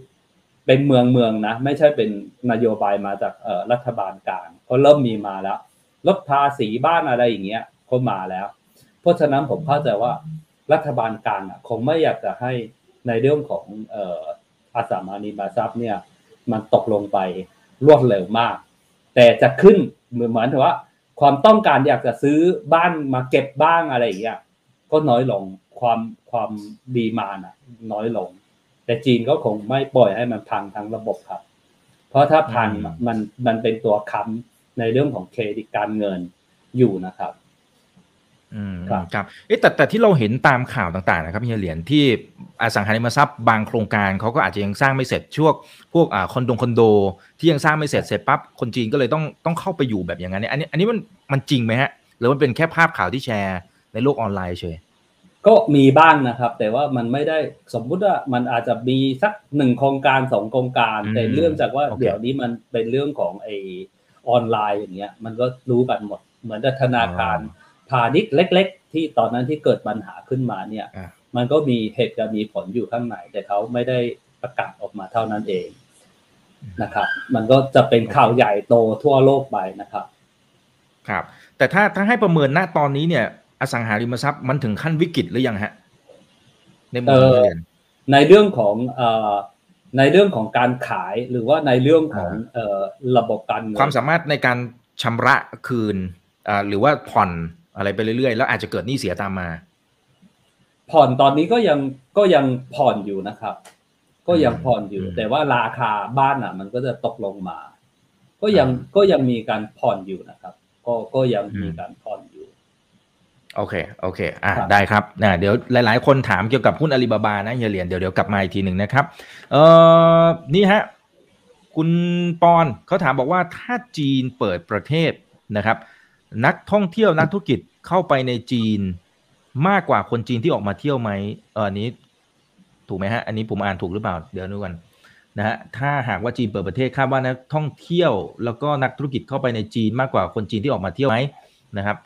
B: เป็นเมืองเมืองนะ ไม่ใช่เป็นนโยบายมาจากรัฐบาลกลางก็เริ่มมีมาแล้ว ลดภาษีบ้านอะไรอย่างเงี้ยก็มาแล้ว เพราะฉะนั้นผมเข้าใจว่ารัฐบาลกลางคงไม่อยากจะให้ในเรื่องของอาสามานีบาซับเนี่ย มันตกลงไปรวดเร็วมาก แต่จะขึ้นเหมือนเหมือนว่า ความต้องการอยากจะซื้อบ้านมาเก็บบ้างอะไรอย่างเงี้ยก็น้อยลงความความดีมานะน้อยลง แต่จีนก็คงไม่ปล่อยให้มันพังทั้งระบบครับ เพราะถ้าพังมันมันเป็นตัวค้ำในเรื่องของเครดิตการเงินอยู่นะครับ
A: อืมครับเอ๊ะแต่แต่ที่เราเห็นตามข่าวต่างๆนะครับพี่เหรียญที่อสังหาริมทรัพย์บางโครงการเขาก็อาจจะยังสร้างไม่เสร็จช่วงพวกอ่าคอนโดคอนโด ที่ยังสร้างไม่เสร็จเสร็จปั๊บคนจีนก็เลยต้องต้องเข้าไปอยู่แบบอย่างนั้นเนี่ยอันนี้อันนี้มันมันจริงไหมฮะ หรือมันเป็นแค่ภาพข่าวที่แชร์ในโลกออนไลน์เฉย
B: ก็มีบ้างนะครับ แต่ว่ามันไม่ได้สมมุติว่ามันอาจจะมีสักหนึ่งโครงการสองโครงการ แต่เรื่องจากว่าเดี๋ยวนี้มันเป็นเรื่องของไอออนไลน์อย่างเงี้ย มันก็รู้กันหมด เหมือนธนาคาร พาณิชย์เล็ก ๆ ที่ตอนนั้นที่เกิดปัญหาขึ้นมาเนี่ย มันก็มีเหตุการณ์มีผลอยู่ข้างในแต่เขาไม่ได้ประกาศออกมาเท่านั้นเองนะครับ มันก็จะเป็นข่าวใหญ่โตทั่วโลกไปนะครับ
A: ครับ แต่ถ้าถ้าให้ประเมินณตอนนี้เนี่ย อสังหาริมทรัพย์มันถึงขั้นวิกฤตหรือยังฮะ
B: ในมุมเรียนในเรื่องของอในเรื่องของการขายหรือว่าในเรื่องของเอ่อระบบการเงิน
A: ความสามารถในการชำระคืนอ่าหรือว่าผ่อน อะไรไปเรื่อยๆ แล้วอาจจะเกิดหนี้เสียตามมา
B: ผ่อนตอนนี้ก็ยังก็ยังผ่อนอยู่นะครับ ก็ยังผ่อนอยู่
A: อืม
B: แต่ว่าราคาบ้านอะ มันก็จะตกลงมา ก็ยัง
A: อ่า
B: ก็ยังมีการผ่อนอยู่นะครับ ก็ก็ยัง
A: อืม
B: มีการผ่อนอยู่
A: โอเค โอเค อะ
B: ครับ
A: ได้ครับนะเดี๋ยวหลาย ๆ คนถามเกี่ยวกับหุ้นอาลีบาบานะเฮียเหรียญเดี๋ยวเดี๋ยวกลับมาอีกทีหนึ่งนะครับ เอ่อ นี่ฮะ คุณปอนเขาถามบอกว่าถ้าจีนเปิดประเทศนะครับ นักท่องเที่ยวนักธุรกิจ เข้าไปในจีนมากกว่าคนจีนที่ออกมาเที่ยวไหมเอออันนี้ ถูกไหมฮะ อันนี้ผมอ่านถูกหรือเปล่า เดี๋ยวดูกันนะฮะ ถ้าหากว่าจีนเปิดประเทศคาดว่านักท่องเที่ยว แล้วก็นักธุรกิจเข้าไปในจีนมากกว่าคนจีนที่ออกมาเที่ยวไหมนะครับ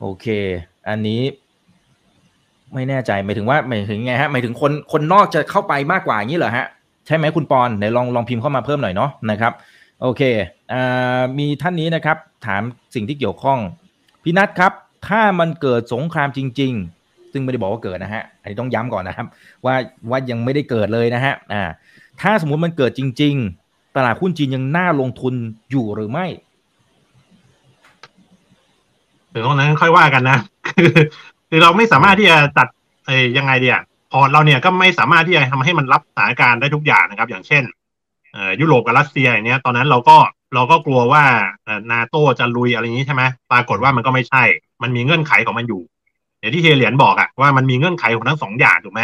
A: โอเค อันนี้ ไม่แน่ใจหมายถึงว่าหมายถึงไงฮะหมายถึงคนคนนอกจะเข้าไปมากกว่าอย่างนี้เหรอฮะใช่ไหมคุณปอนไหนลองลองพิมพ์เข้ามาเพิ่มหน่อยเนาะนะครับ โอเคอ่ามีท่านนี้นะครับ ถามสิ่งที่เกี่ยวข้อง พี่นัทครับ ถ้ามันเกิดสงครามจริง ๆ ซึ่งไม่ได้บอกว่าเกิดนะฮะ อันนี้ต้องย้ำก่อนนะครับ ว่าว่ายังไม่ได้เกิดเลยนะฮะอ่าถ้าสมมุติมันเกิดจริง ๆ ตลาดหุ้นจีนยังน่าลงทุนอยู่หรือไม่
C: ถึงตรงนั้นค่อยว่ากันนะคือคือเราไม่สามารถที่จะตัดเอ้ยยังไงเดียพอร์ตเราเนี่ยก็ไม่สามารถที่จะทำให้มันรับสถานการณ์ได้ทุกอย่างนะครับ อย่างเช่นเอ่อยุโรปกับรัสเซียอย่างเนี้ย ตอนนั้นเราก็ เราก็กลัวว่าเอ่อนาโตจะลุยอะไรอย่างนี้ใช่ไหมปรากฏว่ามันก็ไม่ใช่ มันมีเงื่อนไขของมันอยู่อย่างที่เฮยเหรียญบอกอะว่ามันมีเงื่อนไขของทั้งสองอย่างถูกไหม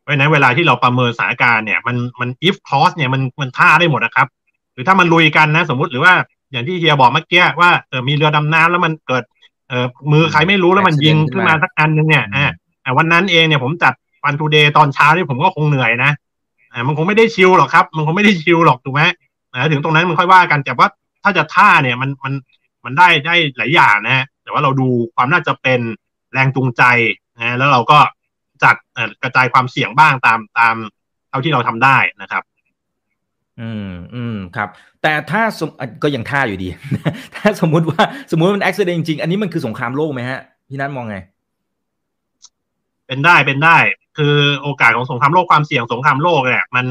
C: เพราะฉะนั้นเวลาที่เราประเมินสถานการณ์เนี่ยมันมัน if cost เนี่ยมันมันท่าได้หมดนะครับ หรือถ้ามันลุยกันนะ สมมติหรือว่าอย่างที่เฮียบอกเมื่อกี้ว่าเออมีเรือดำน้ำแล้วมันเกิดเออมือใครไม่รู้แล้วมันยิง
A: Accident
C: ขึ้นมา
A: ขึ้นมา
C: สักอันนึงเนี่ยอ่าอ่าวันนั้นเองเนี่ยผมจัด Fund Today ตอนเช้านี่ผมก็คงเหนื่อยนะอ่ามันคงไม่ได้ chill หรอกครับ มันคงไม่ได้ chill หรอกถูกไหม อ่าถึงตรงนั้นมันค่อยว่ากัน แต่ว่าถ้าจะถ้าเนี่ยมันมันมันได้ได้หลายอย่างนะฮะแต่ว่าเราดูความน่าจะเป็นแรงจูงใจนะแล้วเราก็จัดเอ่อกระจายความเสี่ยงบ้างตามตามเท่าที่เราทำได้นะครับ
A: อืมอืมครับ แต่ถ้าสมอะก็ยังท่าอยู่ดี ถ้าสมมุติว่าสมมุติว่ามันอุบิเหตุจริงๆอันนี้มันคือสงครามโลกไหมฮะพี่นัทมองไง
C: เป็นได้เป็นได้ คือโอกาสของสงครามโลกความเสี่ยงสงครามโลกเนี่ยมัน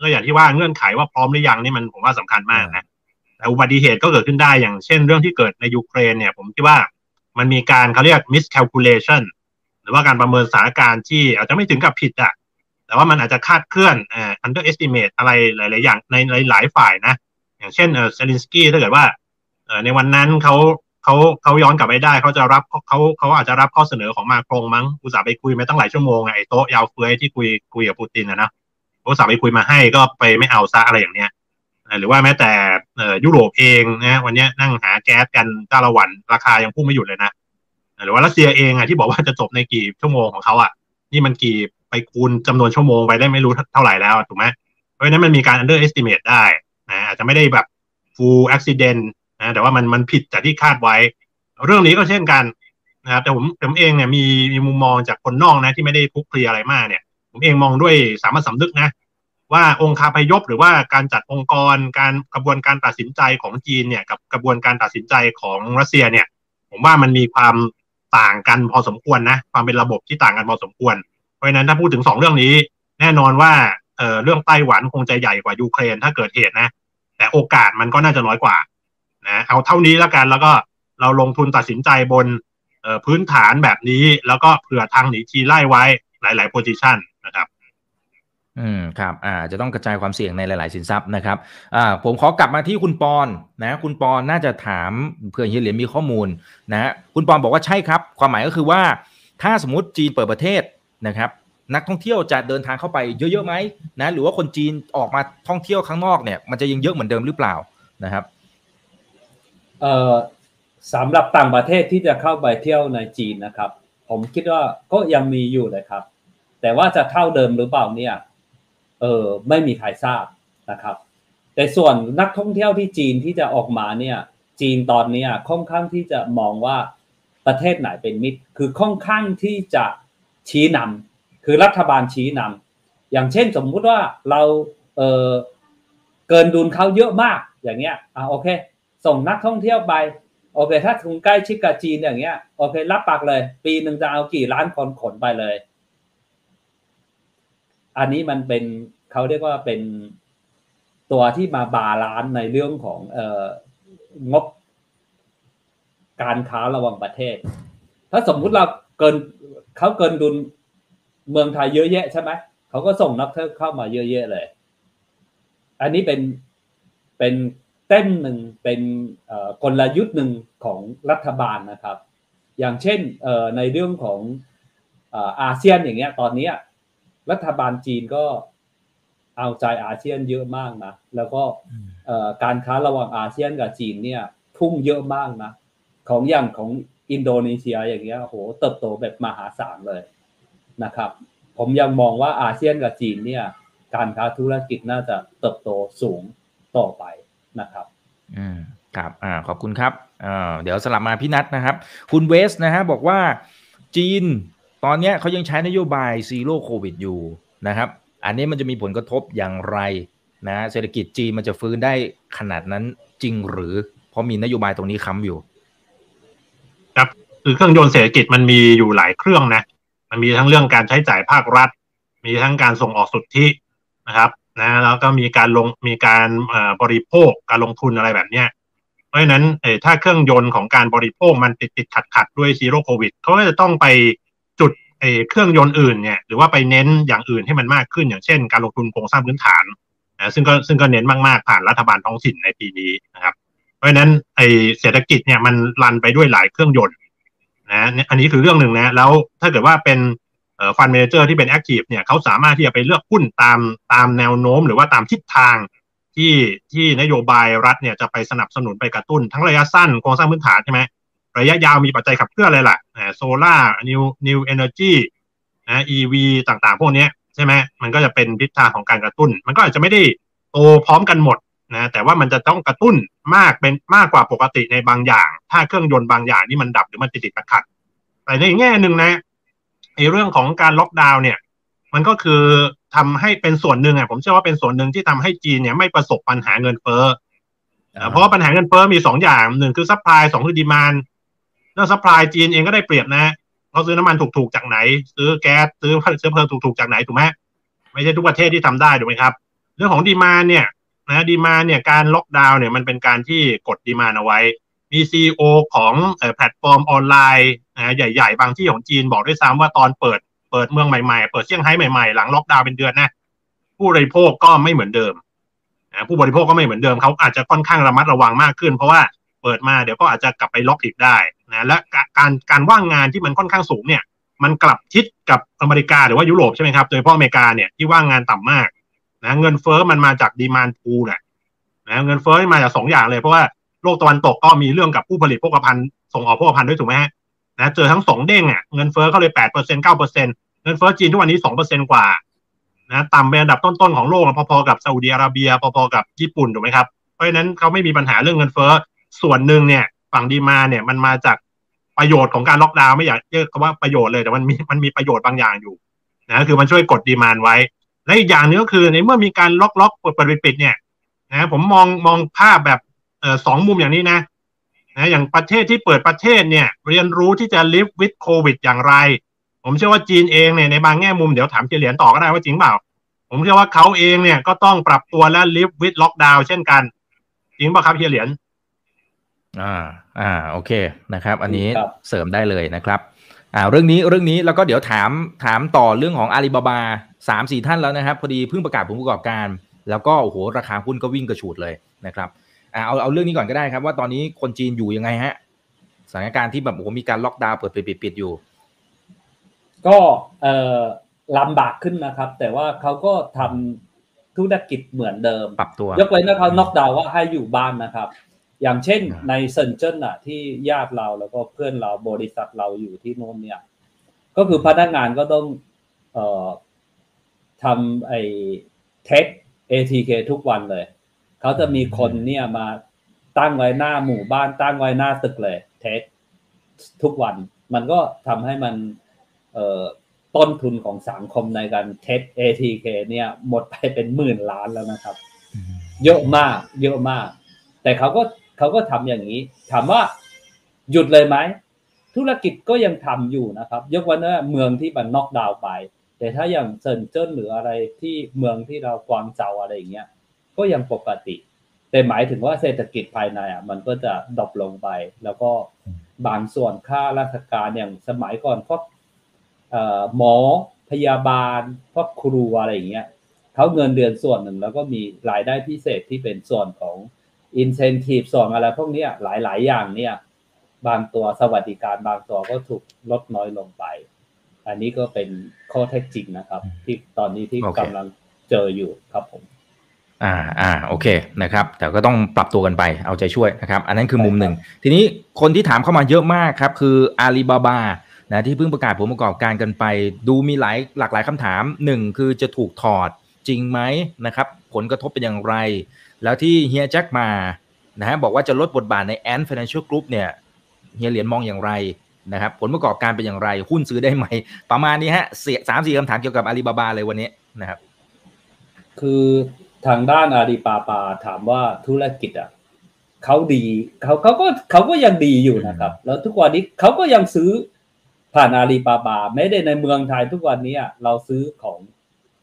C: ก็อย่างที่ว่าเงื่อนไขว่าพร้อมหรือยังนี่มันผมว่าสำคัญมากนะแต่อุบัติเหตุก็เกิดขึ้นได้อย่างเช่นเรื่องที่เกิดในยูเครนเนี่ย ผมคิดว่ามันมีการเขาเรียก miscalculation หรือว่าการประเมินสถานการณ์ที่อาจจะไม่ถึงกับผิดอะแต่ว่ามันอาจจะคาดเคลื่อนเอ่อ underestimate อะไรหลาย ๆ อย่างในหลายๆฝ่ายนะ อย่างเช่นเออเซลินสกี้ถ้าเกิดว่าเออในวันนั้นเขาเขาเขาย้อนกลับไปได้เขาจะรับเขาเขาอาจจะรับข้อเสนอของมาโครงมั้งอุตส่าห์ไปคุยมาตั้งหลายชั่วโมงไงไอ้โต๊ะยาวเฟ้ยที่คุยคุยกับปูตินนะนะ อุตส่าห์ไปคุยมาให้ก็ไปไม่เอาซะอะไรอย่างเนี้ยหรือว่าแม้แต่ยุโรปเองนะวันนี้นั่งหาแก๊สกันจ้าละวันราคายังพุ่งไม่หยุดเลยนะหรือว่ารัสเซียเองอะที่บอกว่าจะจบในกี่ชั่วโมงของเขาอะนี่มันกี่ไปคูณจำนวนชั่วโมงไปได้ไม่รู้เท่าไหร่แล้วถูกไหมเพราะฉะนั้นมันมีการ underestimate ได้นะอาจจะไม่ได้แบบ full accident นะแต่ว่ามันมันผิดจากที่คาดไว้ เรื่องนี้ก็เช่นกันนะครับแต่ผมผมเองเนี่ยมีมีมุมมองจากคนนอกนะที่ไม่ได้คุกคลีอะไรมากเนี่ย ผมเองมองด้วยสามัญสำนึกนะ ว่าองค์คาพยพหรือว่าการจัดองค์กรการกระบวนการตัดสินใจของจีนเนี่ยกับกระบวนการตัดสินใจของรัสเซียเนี่ย ผมว่ามันมีความต่างกันพอสมควรนะความเป็นระบบที่ต่างกันพอสมควร เพราะฉะนั้นถ้าพูดถึงสองเรื่องนี้ แน่นอนว่าเอ่อเรื่องไต้หวันคงจะใหญ่กว่ายูเครนถ้าเกิดเหตุนะ แต่โอกาสมันก็น่าจะน้อยกว่านะเอาเท่านี้แล้วกันแล้วก็เราลงทุนตัดสินใจบนพื้นฐานแบบนี้ แล้วก็เผื่อทางหนีทีไล่ไว้หลาย ๆ โพซิชัน นะครับ
A: อืมครับอ่าจะต้องกระจายความเสี่ยงในหลาย ๆ สินทรัพย์นะครับอ่าผมขอกลับมาที่คุณปอนนะคุณปอนน่าจะถามเผื่อเฮียเหรียญมีข้อมูลนะคุณปอนบอกว่าใช่ครับ ความหมายก็คือว่า ถ้าสมมติจีนเปิดประเทศนะครับ นักท่องเที่ยวจะเดินทางเข้าไปเยอะ ๆ ไหมนะหรือว่าคนจีนออกมาท่องเที่ยวข้างนอกเนี่ย มันจะยังเยอะเหมือนเดิมหรือเปล่านะครับ
B: เอ่อสำหรับต่างประเทศที่จะเข้าไปเที่ยวในจีนนะครับ ผมคิดว่าก็ยังมีอยู่เลยครับ แต่ว่าจะเท่าเดิมหรือเปล่าเนี่ยเออไม่มีใครทราบนะครับ แต่ส่วนนักท่องเที่ยวที่จีนที่จะออกมาเนี่ยจีนตอนนี้ค่อนข้างที่จะมองว่าประเทศไหนเป็นมิตร คือค่อนข้างที่จะชี้นำคือรัฐบาลชี้นำอย่างเช่นสมมุติว่าเราเออเกินดุลเขาเยอะมากอย่างเงี้ยอ่าโอเค ส่งนักท่องเที่ยวไปโอเค ถ้าคุณใกล้ชิดกับจีนอย่างเงี้ยโอเครับปากเลย ปีหนึ่งจะเอากี่ล้านคนขนไปเลย อันนี้มันเป็นเขาเรียกว่าเป็นตัวที่มา balance ในเรื่องของเอ่องบการค้าระหว่างประเทศ ถ้าสมมุติเราเกินเขาเกินดุลเมืองไทยเยอะแยะใช่ไหมเขาก็ส่งนักเที่ยวเข้ามาเยอะแยะเลย อันนี้เป็นเป็นเต้นหนึ่งเป็นกลยุทธ์หนึ่งของรัฐบาลนะครับ อย่างเช่นในเรื่องของอาเซียนอย่างเงี้ยตอนนี้ รัฐบาลจีนก็เอาใจอาเซียนเยอะมากนะ แล้วก็การค้าระหว่างอาเซียนกับจีนเนี่ย พุ่งเยอะมากนะ ของอย่างของอินโดนีเซียอย่างเงี้ยโหเติบโตแบบมหาศาลเลยนะครับ ผมยังมองว่าอาเซียนกับจีนเนี่ย การค้าธุรกิจน่าจะเติบโตสูงต่อไปนะครับ
A: อืมครับอ่าขอบคุณครับอ่าเดี๋ยวสลับมาพี่นัทนะครับ คุณเวสนะฮะบอกว่าจีน ตอนนี้เขายังใช้นโยบาย Zero โควิดอยู่นะครับ อันนี้มันจะมีผลกระทบอย่างไรนะเศรษฐกิจจีนมันจะฟื้นได้ขนาดนั้นจริงหรือ เพราะมีนโยบายตรงนี้ค้ำอยู่
C: ครับคือเครื่องยนต์เศรษฐกิจมันมีอยู่หลายเครื่องนะ มันมีทั้งเรื่องการใช้จ่ายภาครัฐ มีทั้งการส่งออกสุทธินะครับนะแล้วก็มีการลงมีการบริโภคการลงทุนอะไรแบบเนี้ยเพราะฉะนั้นถ้าเครื่องยนต์ของการบริโภคมันติดติดขัดขัดด้วยซีโร่โควิดเขาก็จะต้องไป จุดเครื่องยนต์อื่นเนี่ยหรือว่าไปเน้นอย่างอื่นให้มันมากขึ้น อย่างเช่น การลงทุนโครงสร้างพื้นฐานนะซึ่งก็ซึ่งก็เน้นมากๆผ่านรัฐบาลท้องถิ่นในปีนี้นะครับ เพราะฉะนั้นไอเศรษฐกิจเนี่ยมัน run ไปด้วยหลายเครื่องยนต์นะอันนี้คือเรื่องหนึ่งนะแล้วถ้าเกิดว่าเป็น fund manager ที่เป็น active เนี่ยเขาสามารถที่จะไปเลือกหุ้นตามตามแนวโน้ม หรือว่าตามทิศทางที่ที่นโยบายรัฐเนี่ยจะไปสนับสนุนไปกระตุ้น ทั้งระยะสั้นโครงสร้างพื้นฐานใช่ไหม ระยะยาวมีปัจจัยขับเคลื่อนอะไรล่ะ solar new new energyนะ EV ต่างๆ พวกนี้ใช่ไหมมันก็จะเป็นทิศทางของการกระตุ้น มันก็อาจจะไม่ได้โตพร้อมกันหมดนะแต่ว่ามันจะต้องกระตุ้นมากเป็นมากกว่าปกติในบางอย่าง ถ้าเครื่องยนต์บางอย่างนี่มันดับหรือมันติดติดขัด แต่ในแง่หนึ่งนะในเรื่องของการล็อกดาวน์เนี่ย มันก็คือทำให้เป็นส่วนหนึ่งอะผมเชื่อว่าเป็นส่วนหนึ่งที่ทำให้จีนเนี่ยไม่ประสบปัญหาเงินเฟ้อเพราะว่าปัญหาเงินเฟ้อมีสองอย่างหนึ่งคือ supply สองคือ demand เรื่อง supply จีนเองก็ได้เปรียบนะเขาซื้อน้ำมันถูกๆจากไหน ซื้อแก๊สซื้อเชื้อเพลิงถูกๆจากไหนถูกไหมไม่ใช่ทุกประเทศที่ทำได้ถูกไหมครับ เรื่องของ demand เนี่ยนะ demand เนี่ยการล็อกดาวน์เนี่ยมันเป็นการที่กด demand เอาไว้ มี CEO ของแพลตฟอร์มออนไลน์นะใหญ่ๆ บางที่ของจีนบอกด้วยซ้ำว่าตอนเปิดเปิดเมืองใหม่ๆ เปิดเซี่ยงไฮ้ใหม่ๆ หลังล็อกดาวน์เป็นเดือนนะผู้บริโภคก็ไม่เหมือนเดิมนะผู้บริโภคก็ไม่เหมือนเดิมเขาอาจจะค่อนข้างระมัดระวังมากขึ้น เพราะว่าเปิดมาเดี๋ยวก็อาจจะกลับไปล็อกอีกได้ นะและการการว่างงานที่มันค่อนข้างสูงเนี่ย มันกลับทิศกับอเมริกาหรือว่ายุโรปใช่ไหมครับโดยเฉพาะอเมริกาเนี่ยที่ว่างงานต่ำมากนะเงินเฟ้อมันมาจากดีมานพูแหละนะเงินเฟ้อมาจากสองอย่างเลยเพราะว่าโลกตะวันตกก็มีเรื่องกับผู้ผลิตพกภัณฑ์ส่งออกพกภัณฑ์ด้วยถูกไหมฮะนะเจอทั้งสองเด้งอะเงินเฟ้อเขาเลยแปดเปอร์เซ็นเก้าเปอร์เซ็นเงินเฟ้อจีนทุกวันนี้สองเปอร์เซ็นกว่านะต่ำเป็นอันดับต้นๆของโลกพอๆกับซาอุดีอาระเบีย พอๆกับญี่ปุ่นถูกไหมครับเพราะฉะนั้นเขาไม่มีปัญหาเรื่องเงินเฟ้อส่วนหนึ่งเนี่ย ฝั่งดีมาเนี่ยมันมาจากประโยชน์ของการล็อกดาวน์ไม่อยากเรียกคำว่าประโยชน์เลยแต่มันมีมันมีประโยชน์บางอย่างอยู่นะคือมันช่วยกดดีมานไว้ และอีกอย่างนึงก็คือในเมื่อมีการล็อกล็อกเปิดเปิดปิดเนี่ยนะผมมองมองภาพแบบเออสองมุมอย่างนี้นะนะอย่างประเทศที่เปิดประเทศเนี่ย เรียนรู้ที่จะ live with covid อย่างไร ผมเชื่อว่าจีนเองเนี่ยในบางแง่มุมเดี๋ยวถามเจเหรียญต่อก็ได้ว่าจริงเปล่า ผมเชื่อว่าเขาเองเนี่ยก็ต้องปรับตัวและ live with lockdown เช่นกัน จริงป่ะครับเฮียเหรียญ
A: อ่าอ่าโอเคนะครับ อันนี้เสริมได้เลยนะครับอ่าเรื่องนี้เรื่องนี้แล้วก็เดี๋ยวถามถามต่อเรื่องของอาลีบาบาสามสี่ท่านแล้วนะครับ พอดีเพิ่งประกาศผลประกอบการ แล้วก็โอ้โหราคาหุ้นก็วิ่งกระฉูดเลยนะครับอ่าเอาเอาเรื่องนี้ก่อนก็ได้ครับ ว่าตอนนี้คนจีนอยู่ยังไงฮะสถานการณ์ที่แบบโอ้โหมีการล็อกดาวน์เปิดปิดปิดปิดอยู่
B: ก็เอ่อลำบากขึ้นนะครับ แต่ว่าเขาก็ทำธุรกิจเหมือนเดิม
A: ปรับตัว
B: ยกเว้นนะเขาน็อกดาวน์ว่าให้อยู่บ้านนะครับ อย่างเช่นในเซนเจิ้นอะที่ญาติเราแล้วก็เพื่อนเราบริษัทเราอยู่ที่โน่นเนี่ย ก็คือพนักงานก็ต้องเอ่อทำไอ้เทส ATK ทุกวันเลย เขาจะมีคนเนี่ยมาตั้งไว้หน้าหมู่บ้านตั้งไว้หน้าตึกเลย test ทุกวัน มันก็ทำให้มันเอ่อต้นทุนของสังคมในการ test ATK เนี่ยหมดไปเป็นหมื่นล้านแล้วนะครับ เยอะมาก เยอะมาก แต่เขาก็ เขาก็ทำอย่างนี้ ถามว่าหยุดเลยไหมธุรกิจก็ยังทำอยู่นะครับ ยกเว้นว่าเมืองที่มันน็อกดาวน์ไป แต่ถ้าอย่างเซินเจิ้นหรืออะไรที่เมืองที่เรากวางเจาอะไรอย่างเงี้ยก็ยังปกติ แต่หมายถึงว่าเศรษฐกิจภายในอะมันก็จะดรอปลงไป แล้วก็บางส่วนค่าราชการอย่างสมัยก่อนพวกหมอพยาบาลพวกครูอะไรอย่างเงี้ยเขาเงินเดือนส่วนหนึ่งแล้วก็มีรายได้พิเศษที่เป็นส่วนของ อินเซนティブส่วนอะไรพวกนี้หลาย ๆ อย่างเนี่ย บางตัวสวัสดิการบางตัวก็ถูกลดน้อยลงไป อันนี้ก็เป็นข้อเท็จจริงนะครับ ที่ตอนนี้ที่กำลังเจออยู่ครับผม
A: อ่าอ่าโอเคนะครับ แต่ก็ต้องปรับตัวกันไปเอาใจช่วยนะครับ อันนั้นคือมุมหนึ่ง ทีนี้คนที่ถามเข้ามาเยอะมากครับ คืออาลีบาบานะที่เพิ่งประกาศผลประกอบการกันไป ดูมีหลายหลากหลายคำถามหนึ่งคือจะถูกถอดจริงไหมนะครับ ผลกระทบเป็นอย่างไร แล้วที่เฮียแจ็คมานะฮะบอกว่าจะลดบทบาทใน Ant Financial Group เนี่ยเฮียเหรียญมองอย่างไรนะครับผลประกอบการเป็นอย่างไร หุ้นซื้อได้ไหม ประมาณนี้ฮะเสียสามสี่คำถามเกี่ยวกับอาลีบาบาเลยวันนี้นะครับ
B: คือทางด้านอาลีบาบาถามว่าธุรกิจอะเขาดีเขาเขาก็เขาก็ยังดีอยู่นะครับ แล้วทุกวันนี้เขาก็ยังซื้อผ่านอาลีบาบาไม่ได้ในเมืองไทยทุกวันนี้เราซื้อของ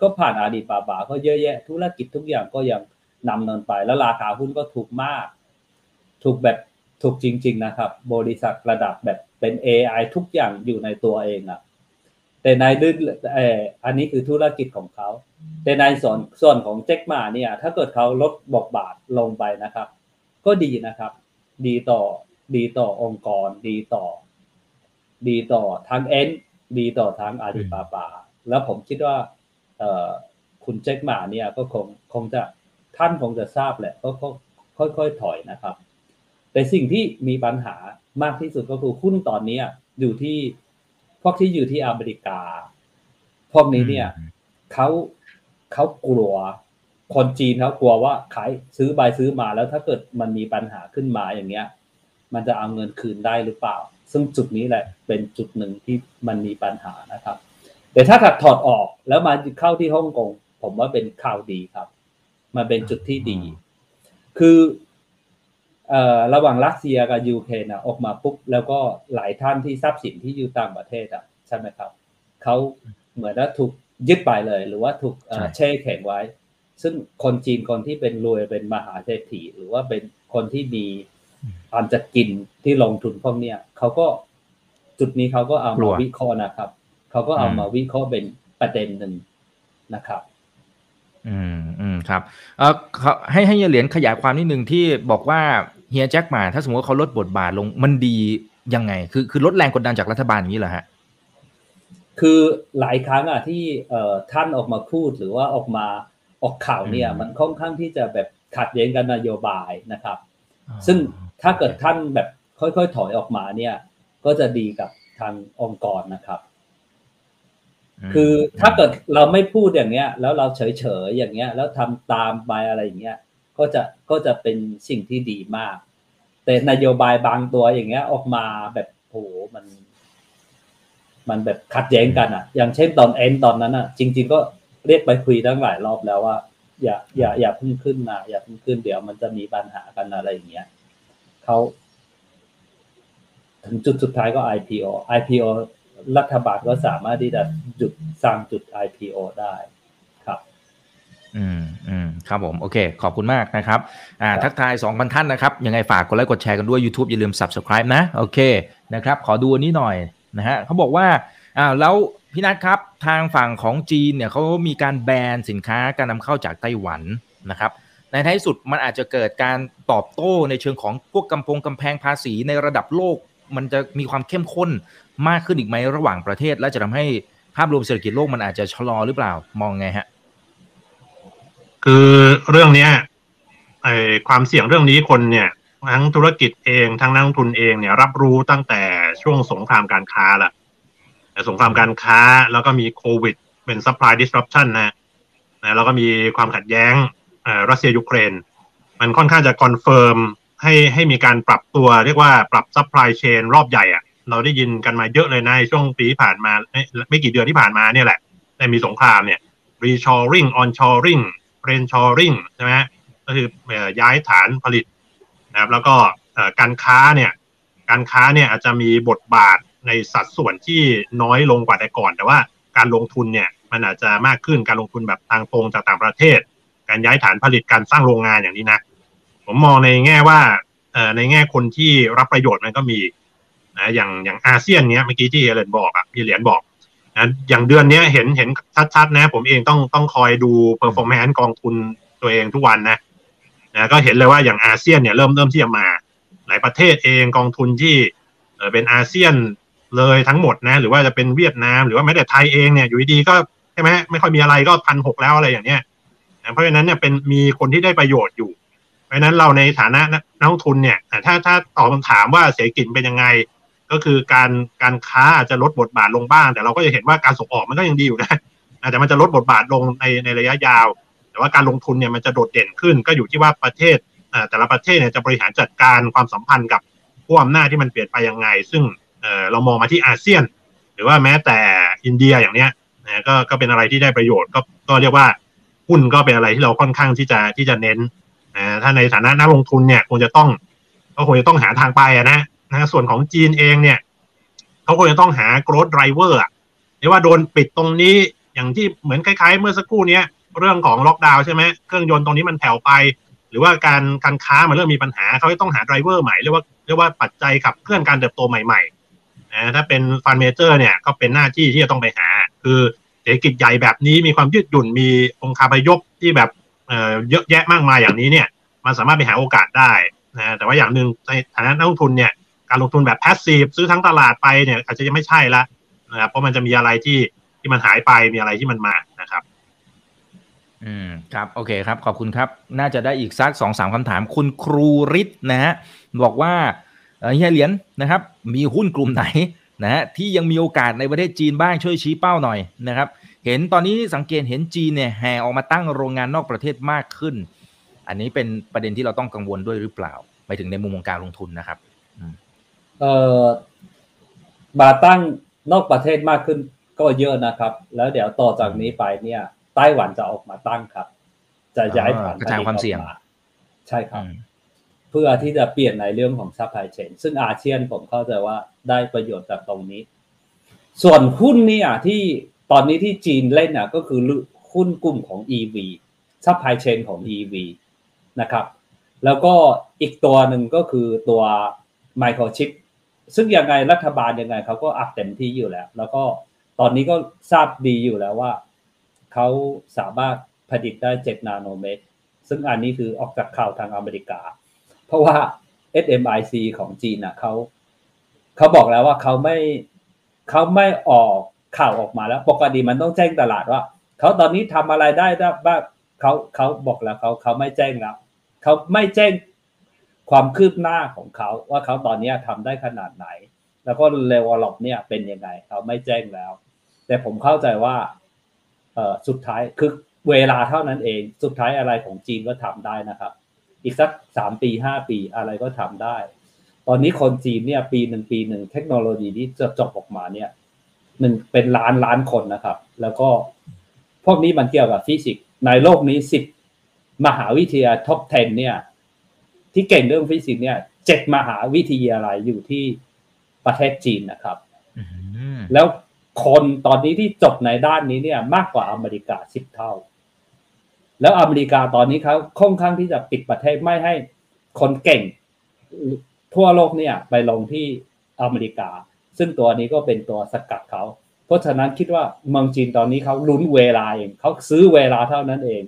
B: ก็ผ่านอาลีบาบาก็เยอะแยะ ธุรกิจทุกอย่างก็ยัง นำเนินไป แล้วราคาหุ้นก็ถูกมาก ถูกแบบถูกจริง ๆ นะครับ บริษัทระดับแบบเป็น AI ทุกอย่างอยู่ในตัวเองอะแต่ในดื้อเอออันนี้คือธุรกิจของเขา แต่ในส่วนส่วนของเจ็คมาเนี่ย ถ้าเกิดเขาลดบกบาทลงไปนะครับ ก็ดีนะครับ ดีต่อดีต่อองค์กร ดีต่อ ดีต่อทั้งเอ็นดีต่อทั้งอาลีบาบาแล้วผมคิดว่า เอ่อคุณเจ็คมาเนี่ยก็คงคงจะ ท่านคงจะทราบแหละก็ค่อยๆถอยนะครับ แต่สิ่งที่มีปัญหามากที่สุดก็คือหุ้นตอนนี้อยู่ที่พวกที่อยู่ที่อเมริกา พวกนี้เนี่ยเขาเขากลัว คนจีนเขากลัวว่าขายซื้อใบซื้อมาแล้วถ้าเกิดมันมีปัญหาขึ้นมาอย่างเงี้ย มันจะเอาเงินคืนได้หรือเปล่า ซึ่งจุดนี้แหละเป็นจุดหนึ่งที่มันมีปัญหานะครับ แต่ถ้าถัดถอดออกแล้วมาเข้าที่ฮ่องกงผมว่าเป็นข่าวดีครับ มันเป็นจุดที่ดี คือเอ่อระหว่างรัสเซียกับยูเครนออกมาปุ๊บแล้วก็หลายท่านที่ทรัพย์สินที่อยู่ต่างประเทศอะใช่ไหมครับเขาเหมือนว่าถูกยึดไปเลย หรือว่าถูกแช่แข็งไว้ ซึ่งคนจีนคนที่เป็นรวยเป็นมหาเศรษฐีหรือว่าเป็นคนที่มีอันจะกินที่ลงทุนพวกเนี้ยเขาก็จุดนี้เขาก็เอามาวิเคราะห์นะครับเขาก็เอามาวิเคราะห์เป็นประเด็นหนึ่งนะครับ
A: อืมอืมครับเออให้ให้เหรียญขยายความนิดนึงที่บอกว่าเฮียแจ็คมาถ้าสมมติว่าเขาลดบทบาทลงมันดียังไง คือคือลดแรงกดดันจากรัฐบาลอย่างนี้เหรอฮะ
B: คือหลายครั้งอะที่เอ่อท่านออกมาพูดหรือว่าออกมาออกข่าวเนี่ย มันค่อนข้างที่จะแบบขัดแย้งกันนโยบายนะครับ ซึ่งถ้าเกิดท่านแบบค่อยๆ ถอยออกมาเนี่ย ก็จะดีกับทางองค์กรนะครับ คือถ้าเกิดเราไม่พูดอย่างเงี้ย แล้วเราเฉยๆอย่างเงี้ย แล้วทำตามไปอะไรอย่างเงี้ย ก็จะก็จะเป็นสิ่งที่ดีมาก แต่นโยบายบางตัวอย่างเงี้ย ออกมาแบบโหมัน มันแบบขัดแย้งกันอะ อย่างเช่นตอนเอ็นตอนนั้นอะ จริง ๆ ก็เรียกไปคุยตั้งหลายรอบแล้วว่าอย่าอย่าอย่าพึ่งขึ้นนะอย่าพึ่งขึ้นเดี๋ยวมันจะมีปัญหากันอะไรอย่างเงี้ยเขาถึงจุดสุดท้ายก็ IPO IPO รัฐบาลก็สามารถที่จะจุดสร้างจุด IPO ได้ครับ
A: อืมอืมครับผม โอเค ขอบคุณมากนะครับ อ่า ทักทาย 2,000 ท่านนะครับ ยังไงฝากกดไลค์กดแชร์กันด้วย YouTube อย่าลืม Subscribe นะ โอเคนะครับ ขอดูอันนี้หน่อยนะฮะเขาบอกว่าอ่าแล้วพี่นัทครับ ทางฝั่งของจีนเนี่ยเขามีการแบนสินค้าการนำเข้าจากไต้หวันนะครับ ในท้ายสุดมันอาจจะเกิดการตอบโต้ในเชิงของพวกกำพงกำแพงภาษีในระดับโลก มันจะมีความเข้มข้นมากขึ้นอีกไหมระหว่างประเทศ และจะทำให้ภาพรวมเศรษฐกิจโลกมันอาจจะชะลอหรือเปล่ามองไงฮะ
C: คือเรื่องเนี้ยไอความเสี่ยงเรื่องนี้คนเนี่ยทั้งธุรกิจเองทั้งนักลงทุนเองเนี่ย รับรู้ตั้งแต่ช่วงสงครามการค้าแหละสงครามการค้าแล้วก็มีโควิด เป็น supply disruption นะนะแล้วก็มีความขัดแย้งรัสเซียยูเครน มันค่อนข้างจะ confirm ให้ให้มีการปรับตัวเรียกว่าปรับ supply chain รอบใหญ่อะเราได้ยินกันมาเยอะเลยนะช่วงปีที่ผ่านมาไม่กี่เดือนที่ผ่านมาเนี่ยแหละในมีสงครามเนี่ย reshoring onshoring friendshoring ใช่ไหมก็คือย้ายฐานผลิตนะครับแล้วก็การค้าเนี่ยการค้าเนี่ยอาจจะมีบทบาทในสัดส่วนที่น้อยลงกว่าแต่ก่อน แต่ว่าการลงทุนเนี่ยมันอาจจะมากขึ้นการลงทุนแบบทางตรงจากต่างประเทศ การย้ายฐานผลิตการสร้างโรงงานอย่างนี้นะ ผมมองในแง่ว่าในแง่คนที่รับประโยชน์มันก็มีนะอย่างอย่างอาเซียนเนี้ยเมื่อกี้ที่เอเลนบอกอะพี่เหรียญบอกนะอย่างเดือนเนี้ยเห็นเห็นชัดๆนะ ผมเองต้องต้องคอยดูperformance กองทุนตัวเองทุกวันนะนะก็เห็นเลยว่าอย่างอาเซียนเนี่ยเริ่มเริ่มที่จะมา หลายประเทศเองกองทุนที่เออเป็นอาเซียนเลยทั้งหมดนะ หรือว่าจะเป็นเวียดนาม หรือว่าแม้แต่ไทยเองเนี่ยอยู่ดีๆก็ใช่ไหมไม่ค่อยมีอะไรก็พันหกแล้วอะไรอย่างเนี้ยนะเพราะฉะนั้นเนี่ยเป็นมีคนที่ได้ประโยชน์อยู่ เพราะนั้นเราในฐานะนักลงทุนเนี่ยถ้าถ้าตอบคำถามว่าเศรษฐกิจเป็นยังไง ก็คือการการค้าอาจจะลดบทบาทลงบ้าง แต่เราก็จะเห็นว่าการส่งออกมันก็ยังดีอยู่นะแต่มันจะลดบทบาทลงในในระยะยาว แต่ว่าการลงทุนเนี่ยมันจะโดดเด่นขึ้น ก็อยู่ที่ว่าประเทศแต่ละประเทศเนี่ยจะบริหารจัดการความสัมพันธ์กับผู้อำนาจที่มันเปลี่ยนไปยังไง ซึ่งเรามองมาที่อาเซียน หรือว่าแม้แต่อินเดียอย่างเนี้ยนะก็ก็เป็นอะไรที่ได้ประโยชน์ก็ก็เรียกว่าหุ้นก็เป็นอะไรที่เราค่อนข้างที่จะที่จะเน้น นะถ้าในฐานะนักลงทุนเนี่ยคงจะต้องก็คงจะต้องหาทางไปนะนะส่วนของจีนเองเนี่ยเขาคงจะต้องหา growth driver อะเรียกว่าโดนปิดตรงนี้อย่างที่เหมือนคล้ายๆ เมื่อสักครู่นี้เรื่องของล็อกดาวน์ใช่ไหมเครื่องยนต์ตรงนี้มันแผ่วไป หรือว่าการการค้ามันเริ่มมีปัญหาเขาต้องหาไดรเวอร์ใหม่เรียกว่าเรียกว่าปัจจัยขับเคลื่อนการเติบโตใหม่ๆนะถ้าเป็นฟันเมเจอร์เนี่ยก็เป็นหน้าที่ที่จะต้องไปหา คือเศรษฐกิจใหญ่แบบนี้มีความยืดหยุ่นมีองค์คาพยพที่แบบ เยอะแยะมากมายอย่างนี้เนี่ยมันสามารถไปหาโอกาสได้นะแต่ว่าอย่างหนึ่งในฐานะนักลงทุนเนี่ยการลงทุนแบบแพสซีฟซื้อทั้งตลาดไปเนี่ยอาจจะยังไม่ใช่ละนะครับเพราะมันจะมีอะไรที่ที่มันหายไปมีอะไรที่มันมานะครับ
A: อืมครับโอเคครับ ขอบคุณครับ น่าจะได้อีกสักสองสามคำถาม คุณครูริศนะฮะบอกว่าเฮียเหรียญนะครับ มีหุ้นกลุ่มไหนนะฮะที่ยังมีโอกาสในประเทศจีนบ้างช่วยชี้เป้าหน่อยนะครับ เห็นตอนนี้สังเกตเห็นจีนเนี่ยแห่ออกมาตั้งโรงงานนอกประเทศมากขึ้น อันนี้เป็นประเด็นที่เราต้องกังวลด้วยหรือเปล่าไปถึงในมุมของการลงทุนนะครับ
B: เอ่อมาตั้งนอกประเทศมากขึ้นก็เยอะนะครับ แล้วเดี๋ยวต่อจากนี้ไปเนี่ยไต้หวันจะออกมาตั้งครับ จะย้าย
A: ฐานกระจายความเสี่ยง
B: ใช่ครับ เพื่อที่จะเปลี่ยนในเรื่องของ supply chain ซึ่งอาเซียนผมเข้าใจว่าได้ประโยชน์จากตรงนี้ ส่วนหุ้นเนี่ยที่ ตอนนี้ที่จีนเล่นอะก็คือหุ้นกลุ่มของ EV supply chain ของ EV นะครับ แล้วก็อีกตัวหนึ่งก็คือตัว microchip ซึ่งยังไงรัฐบาลยังไงเขาก็ up เต็มที่อยู่แล้ว แล้วก็ตอนนี้ก็ทราบดีอยู่แล้วว่าเขาสามารถผลิตได้7นาโนเมตร ซึ่งอันนี้คือออกจากข่าวทางอเมริกา เพราะว่า SMIC ของจีนนะเขาเขาบอกแล้วว่าเขาไม่เขาไม่ออก ข่าวออกมาแล้ว ปกติมันต้องแจ้งตลาดว่าเขาตอนนี้ทำอะไรได้บ้างเขาเขาบอกแล้วเขาเขาไม่แจ้งแล้วเขาไม่แจ้งความคืบหน้าของเขาว่าเขาตอนนี้ทำได้ขนาดไหน แล้วก็เลเวลลอปเนี่ยเป็นยังไงเขาไม่แจ้งแล้ว แต่ผมเข้าใจว่าเออสุดท้ายคือเวลาเท่านั้นเอง สุดท้ายอะไรของจีนก็ทำได้นะครับ อีกสักสามปีห้าปีอะไรก็ทำได้ ตอนนี้คนจีนเนี่ยปีหนึ่งปีหนึ่งเทคโนโลยีที่จะจบออกมาเนี่ย หนึ่งเป็นล้านล้านคนนะครับ แล้วก็พวกนี้มันเกี่ยวกับฟิสิกส์ในโลกนี้สิบมหาวิทยาลัยท็อป 10 เนี่ย ที่เก่งเรื่องฟิสิกส์เนี่ยเจ็ดมหาวิทยาลัยอยู่ที่ประเทศจีนนะครับ แล้วคนตอนนี้ที่จบในด้านนี้เนี่ย มากกว่าอเมริกาสิบเท่า แล้วอเมริกาตอนนี้เขาค่อนข้างที่จะปิดประเทศไม่ให้คนเก่งทั่วโลกเนี่ย ไปลงที่อเมริกา ซึ่งตัวนี้ก็เป็นตัวสกัดเขา เพราะฉะนั้นคิดว่าเมืองจีนตอนนี้เขาลุ้นเวลาเองเขาซื้อเวลาเท่านั้นเอง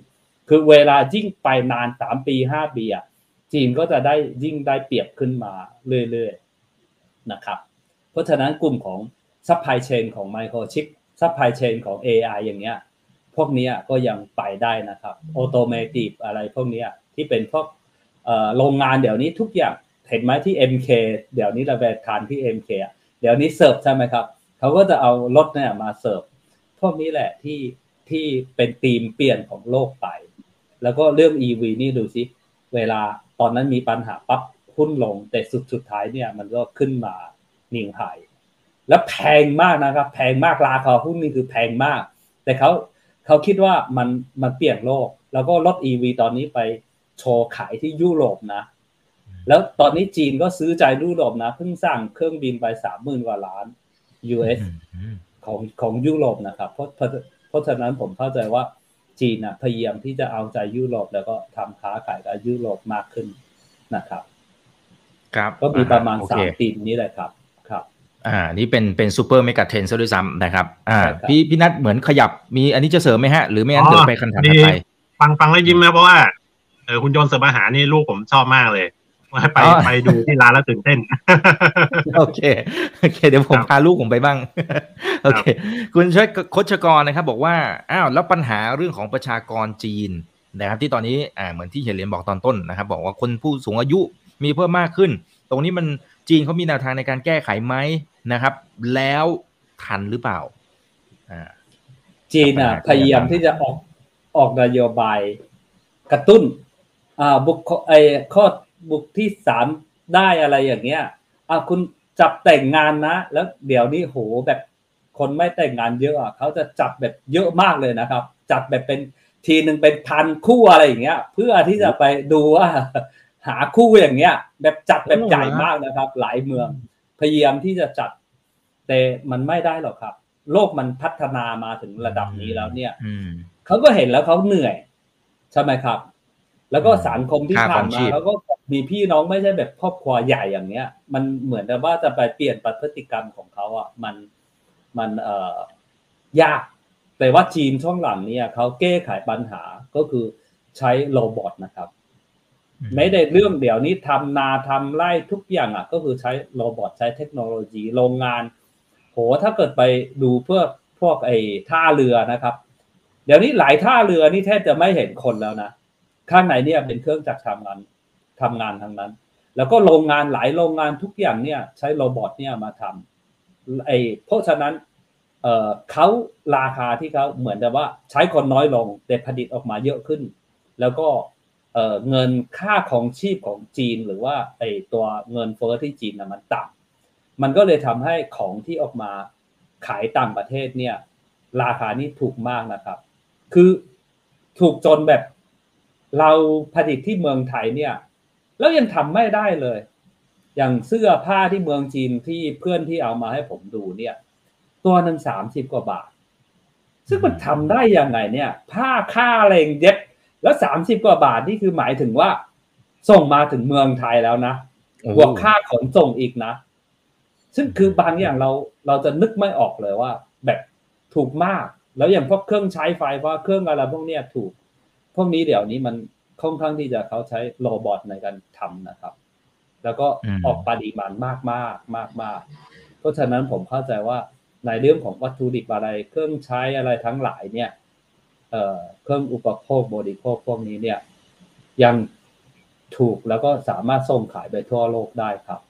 B: คือเวลายิ่งไปนานสามปีห้าปีอะจีนก็จะได้ยิ่งได้เปรียบขึ้นมาเรื่อยๆนะครับ เพราะฉะนั้นกลุ่มของ supply chain ของ microchip supply chain ของ AI อย่างเงี้ย พวกนี้ก็ยังไปได้นะครับ automation อะไรพวกนี้ที่เป็นพวกโรงงานเดี๋ยวนี้ทุกอย่างเห็นไหมที่ MK เดี๋ยวนี้เราไปทานที่ MK เดี๋ยวนี้เสิร์ฟใช่ไหมครับ เขาก็จะเอารถเนี่ยมาเสิร์ฟพวกนี้แหละที่ที่เป็นธีมเปลี่ยนของโลกไป แล้วก็เรื่อง EV นี่ดูสิ เวลาตอนนั้นมีปัญหาปั๊บหุ้นลง แต่สุดสุดท้ายเนี่ยมันก็ขึ้นมานิ่งหายแล้วแพงมากนะครับ แพงมากราคาหุ้นนี่คือแพงมาก แต่เขาเขาคิดว่ามันมันเปลี่ยนโลก แล้วก็รถอีวีตอนนี้ไปโชว์ขายที่ยุโรปนะ แล้วตอนนี้จีนก็ซื้อใจยุโรปนะเพิ่งสร้างเครื่องบินไปสามหมื่นกว่าล้าน US ของของยุโรปนะครับ เพราะเพราะฉะนั้นผมเข้าใจว่าจีนพยายามที่จะเอาใจยุโรปแล้วก็ทำค้าขายกับยุโรปมากขึ้นนะครับ
A: ครับ
B: ก็มีประมาณสามปีนี้แหละครับครับ
A: อ่า นี่เป็นเป็น super mega trend ซะด้วยซ้ำนะครับ อ่า พี่พี่นัทเหมือนขยับมีอันนี้จะเสริมไหมฮะ หรือไม่งั้นเดี๋ยวไปคำถามถัดไป
C: ฟังฟังแล้วยิ้มนะเพราะว่าเออหุ่นยนต์เสิร์ฟอาหารนี่ลูกผมชอบมากเลย ไปไปดูที่ร้านแล้วตื่นเต้น
A: โอเคโอเค เดี๋ยวผมพาลูกผมไปบ้าง โอเค คุณช่วยโคชกรนะครับ บอกว่าอ้าวแล้วปัญหาเรื่องของประชากรจีนนะครับ ที่ตอนนี้อ่าเหมือนที่เฮเลนบอกตอนต้นนะครับ บอกว่าคนผู้สูงอายุมีเพิ่มมากขึ้น ตรงนี้มันจีนเขามีแนวทางในการแก้ไขไหมนะครับ แล้วทันหรือเปล่า
B: อ่าจีนอะพยายามที่จะออกออกนโยบายกระตุ้นอ่าบุคไอข้อ บุคที่สามได้อะไรอย่างเงี้ยอะคุณจับแต่งงานนะ แล้วเดี๋ยวนี้โหแบบคนไม่แต่งงานเยอะเขาจะจับแบบเยอะมากเลยนะครับ จับแบบเป็นทีหนึ่งเป็นพันคู่อะไรอย่างเงี้ย เพื่อที่จะไปดูว่าหาคู่อย่างเงี้ย แบบจัดแบบใหญ่มากนะครับ หลายเมือง พยายามที่จะจัด แต่มันไม่ได้หรอกครับ โลกมันพัฒนามาถึงระดับนี้แล้วเนี่ยเขาก็เห็นแล้วเขาเหนื่อย ใช่ไหมครับ แล้วก็สังคมที่ผ่านมาเขาก็ มีพี่น้องไม่ใช่แบบครอบครัวใหญ่อย่างเนี้ย มันเหมือนกับว่าจะไปเปลี่ยนพฤติกรรมของเขาอะมันมันเอ่อยาก แต่ว่าจีนช่วงหลังเนี่ยเขาแก้ไขปัญหาก็คือใช้ robot นะครับไม่ได้เรื่องเดี๋ยวนี้ทำนาทำไร่ทุกอย่างอะ ก็คือใช้ robot ใช้เทคโนโลยีโรงงานโหถ้าเกิดไปดูเพื่อพวกไอ้ท่าเรือนะครับ เดี๋ยวนี้หลายท่าเรือนี่แทบจะไม่เห็นคนแล้วนะข้างในเนี่ยเป็นเครื่องจักรทำงาน ทำงานทั้งนั้น แล้วก็โรงงานหลายโรงงานทุกอย่างเนี่ยใช้ robot เนี่ยมาทำไอ้เพราะฉะนั้นเอ่อเขาราคาที่เขาเหมือนแต่ว่าใช้คนน้อยลงแต่ผลิตออกมาเยอะขึ้น แล้วก็เอ่อเงินค่าของชีพของจีนหรือว่าไอ้ตัวเงินเฟ้อที่จีนนะมันต่ำมันก็เลยทำให้ของที่ออกมาขายต่างประเทศเนี่ยราคานี่ถูกมากนะครับ คือถูกจนแบบเราผลิตที่เมืองไทยเนี่ย แล้วยังทำไม่ได้เลย อย่างเสื้อผ้าที่เมืองจีนที่เพื่อนที่เอามาให้ผมดูเนี่ย ตัวหนึ่งสามสิบกว่าบาท ซึ่งมันทำได้ยังไงเนี่ย ผ้าค่าแรงเย็บแล้วสามสิบกว่าบาทนี่คือหมายถึงว่า ส่งมาถึงเมืองไทยแล้วนะบวกค่าขนส่งอีกนะ ซึ่งคือบางอย่างเราเราจะนึกไม่ออกเลยว่า แบบถูกมาก แล้วอย่างพวกเครื่องใช้ไฟว่าเครื่องอะไรพวกเนี้ยถูก พวกนี้เดี๋ยวนี้มัน ค่อนข้างที่จะเขาใช้โรบอทในการทำนะครับ แล้วก็ออกปริมาณมากมากมากมากเพราะฉะนั้นผมเข้าใจว่าในเรื่องของวัตถุดิบอะไร เครื่องใช้อะไรทั้งหลายเนี่ยเอ่อเครื่องอุปโภคบริโภคพวกนี้เนี่ย ยังถูกแล้วก็สามารถส่งขายไปทั่วโลกได้ครับ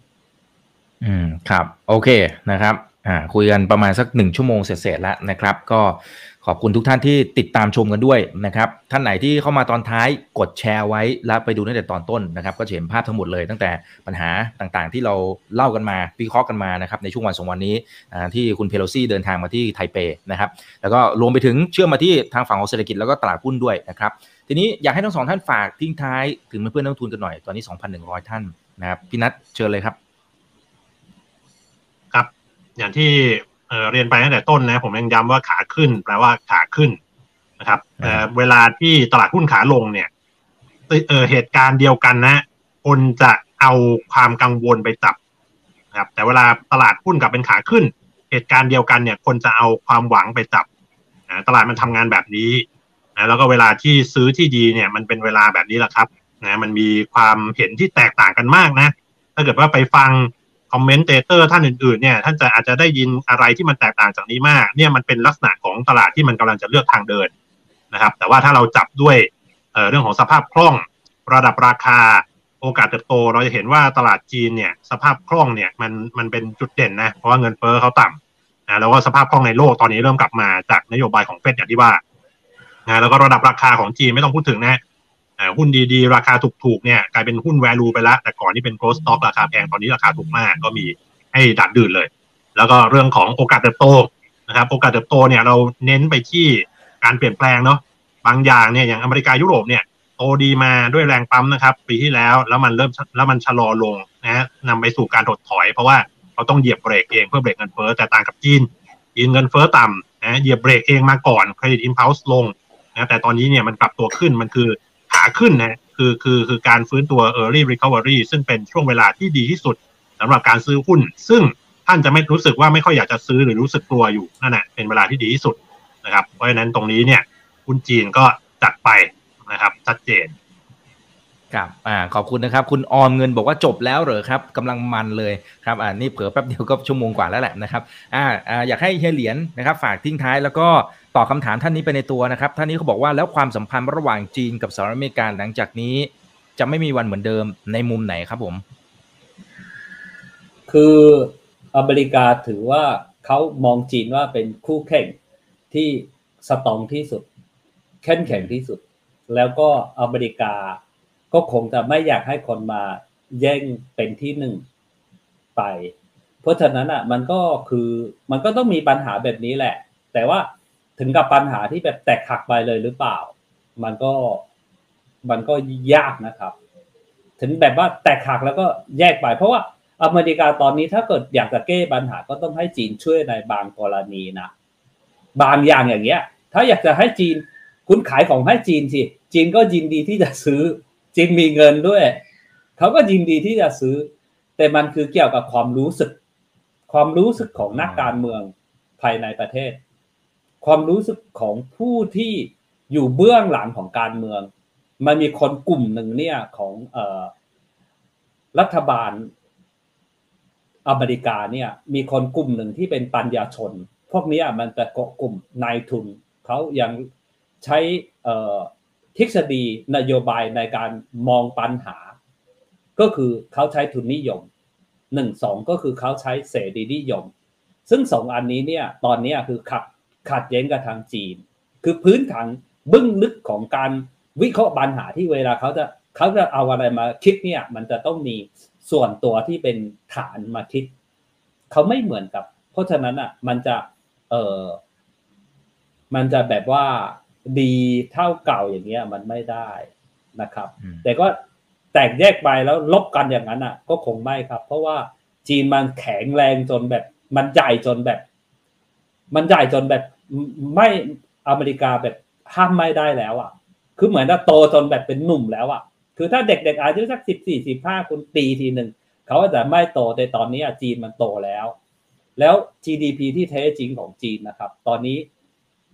A: อืมครับ โอเคนะครับ อ่าคุยกันประมาณสักหนึ่งชั่วโมงเสร็จๆแล้วนะครับ ก็ขอบคุณทุกท่านที่ติดตามชมกันด้วยนะครับ ท่านไหนที่เข้ามาตอนท้ายกดแชร์ไว้แล้วไปดูตั้งแต่ตอนต้นนะครับ ก็เห็นภาพทั้งหมดเลยตั้งแต่ปัญหาต่างๆ ที่เราเล่ากันมาวิเคราะห์กันมานะครับในช่วงวันสองวันนี้ที่คุณเพโลซี่เดินทางมาที่ไทเปนะครับ แล้วก็รวมไปถึงเชื่อมมาที่ทางฝั่งของเศรษฐกิจแล้วก็ตลาดหุ้นด้วยนะครับ ทีนี้อยากให้ทั้งสองท่านฝากทิ้งท้ายถึงเพื่อนนักทุนกันหน่อยตอนนี้ 2,100 ท่านนะครับพี่นัทเชิญเลยครับ
C: ครับ อย่างที่เรียนไปตั้งแต่ต้นนะ ผมยังย้ำว่าขาขึ้น แปลว่าขาขึ้นนะครับเวลาที่ตลาดหุ้นขาลงเนี่ยเเหตุการณ์เดียวกันนะ คนจะเอาความกังวลไปจับนะครับ แต่เวลาตลาดหุ้นกลับเป็นขาขึ้น เหตุการณ์เดียวกันเนี่ย คนจะเอาความหวังไปจับตลาดมันทำงานแบบนี้นะแล้วก็เวลาที่ซื้อที่ดีเนี่ย มันเป็นเวลาแบบนี้แหละครับนะมันมีความเห็นที่แตกต่างกันมากนะ ถ้าเกิดว่าไปฟัง คอมเมนเตเตอร์ท่านอื่นๆเนี่ยท่านจะอาจจะได้ยินอะไรที่มันแตกต่างจากนี้มาก เนี่ยมันเป็นลักษณะของตลาดที่มันกำลังจะเลือกทางเดินนะครับ แต่ว่าถ้าเราจับด้วยเรื่องของสภาพคล่อง ระดับราคาโอกาสเติบโต เราจะเห็นว่าตลาดจีนเนี่ยสภาพคล่องเนี่ยมันมันเป็นจุดเด่นนะเพราะว่าเงินเฟ้อเขาต่ำนะแล้วก็สภาพคล่องในโลกตอนนี้เริ่มกลับมาจากนโยบายของเฟดอย่างที่ว่านะแล้วก็ระดับราคาของจีนไม่ต้องพูดถึงนะ หุ้นดีๆ ราคาถูกๆเนี่ยกลายเป็นหุ้น value ไปแล้วแต่ก่อนที่เป็น growth stock ราคาแพงตอนนี้ราคาถูกมากก็มีให้ดัดดื่นเลย แล้วก็เรื่องของโอกาสเติบโตนะครับโอกาสเติบโตเนี่ยเราเน้นไปที่การเปลี่ยนแปลงเนาะบางอย่างเนี่ยอย่างอเมริกายุโรปเนี่ยโตดีมาด้วยแรงปั๊มนะครับปีที่แล้วแล้วมันเริ่มแล้วมันชะลอลงนะนำไปสู่การถดถอย เพราะว่าเขาต้องเหยียบเบรกเองเพื่อเบรกเงินเฟ้อแต่ต่างกับจีนจีนเงินเฟ้อต่ำนะเหยียบเบรกเองมาก่อนเครดิตอิมพัลส์ลงนะแต่ตอนนี้เนี่ยมันปรับตัวขึ้นมันคือ ขาขึ้นนะคือคือคือการฟื้นตัว early recovery ซึ่งเป็นช่วงเวลาที่ดีที่สุดสำหรับการซื้อหุ้น ซึ่งท่านจะไม่รู้สึกว่าไม่ค่อยอยากจะซื้อหรือรู้สึกกลัวอยู่นั่นแหละเป็นเวลาที่ดีที่สุดนะครับ เพราะฉะนั้นตรงนี้เนี่ยหุ้นจีนก็จัดไปนะครับชัดเจน
A: ครับอ่าขอบคุณนะครับ คุณออมเงินบอกว่าจบแล้วเหรอครับกำลังมันเลยครับอ่านี่เผื่อแป๊บเดียวก็ชั่วโมงกว่าแล้วแหละนะครับอ่าอ่าอยากให้เฮียเหรียญนะครับฝากทิ้งท้ายแล้วก็ตอบคาถามท่านนี้ไปในตัวนะครับท่านนี้เขาบอกว่าแล้วความสัมพันธ์ระหว่างจีนกับสหรัฐอเมริกาหลังจากนี้ จะไม่มีวันเหมือนเดิมในมุมไหนครับผม
B: คืออเมริกาถือว่าเขามองจีนว่าเป็นคู่แข่งที่สตองที่สุดแข็งแข็งที่สุด แล้วก็อเมริกา ก็คงจะไม่อยากให้คนมาแย่งเป็นที่หนึ่งไป เพราะฉะนั้นอะ มันก็คือมันก็ต้องมีปัญหาแบบนี้แหละ แต่ว่าถึงกับปัญหาที่แบบแตกหักไปเลยหรือเปล่า มันก็มันก็ยากนะครับ ถึงแบบว่าแตกหักแล้วก็แยกไป เพราะว่าอเมริกาตอนนี้ถ้าเกิดอยากจะแก้ปัญหาก็ต้องให้จีนช่วยในบางกรณีนะบางอย่างอย่างเงี้ย ถ้าอยากจะให้จีนคุณขายของให้จีนสิจีนก็ยินดีที่จะซื้อ จีนมีเงินด้วย เขาก็ยินดีที่จะซื้อ แต่มันคือเกี่ยวกับความรู้สึก ความรู้สึกของนักการเมืองภายในประเทศ ความรู้สึกของผู้ที่อยู่เบื้องหลังของการเมือง มันมีคนกลุ่มหนึ่งเนี่ยของออรัฐบาลอเมริกาเนี่ย มีคนกลุ่มหนึ่งที่เป็นปัญญาชน พวกนี้มันจะเกาะกลุ่มนายทุนเขายังใช้ ทฤษฎีนโยบายในการมองปัญหา ก็คือเขาใช้ทุนนิยมหนึ่งสองก็คือเขาใช้เสรีนิยม ซึ่งสองอันนี้เนี่ยตอนนี้คือขัดขัดแย้งกับทางจีน คือพื้นฐานบึ้งลึกของการวิเคราะห์ปัญหาที่เวลาเขาจะเขาจะเอาอะไรมาคิดเนี่ยมันจะต้องมีส่วนตัวที่เป็นฐานมาคิดเขาไม่เหมือนกับ เพราะฉะนั้นอะมันจะเออมันจะแบบว่า ดีเท่าเก่าอย่างเงี้ยมันไม่ได้นะครับ แต่ก็แตกแยกไปแล้วลบกันอย่างนั้นอะ ก็คงไม่ครับ เพราะว่าจีนมันแข็งแรงจนแบบ มันใหญ่จนแบบ มันใหญ่จนแบบไม่อเมริกาแบบห้ามไม่ได้แล้วอะ คือเหมือนว่าโตจนแบบเป็นหนุ่มแล้วอะ คือถ้าเด็กๆอายุสักสิบสี่สิบห้าคุณตีทีหนึ่งเขาจะไม่โตแต่ตอนนี้จีนมันโตแล้ว แล้ว GDP ที่แท้จริงของจีนนะครับ ตอนนี้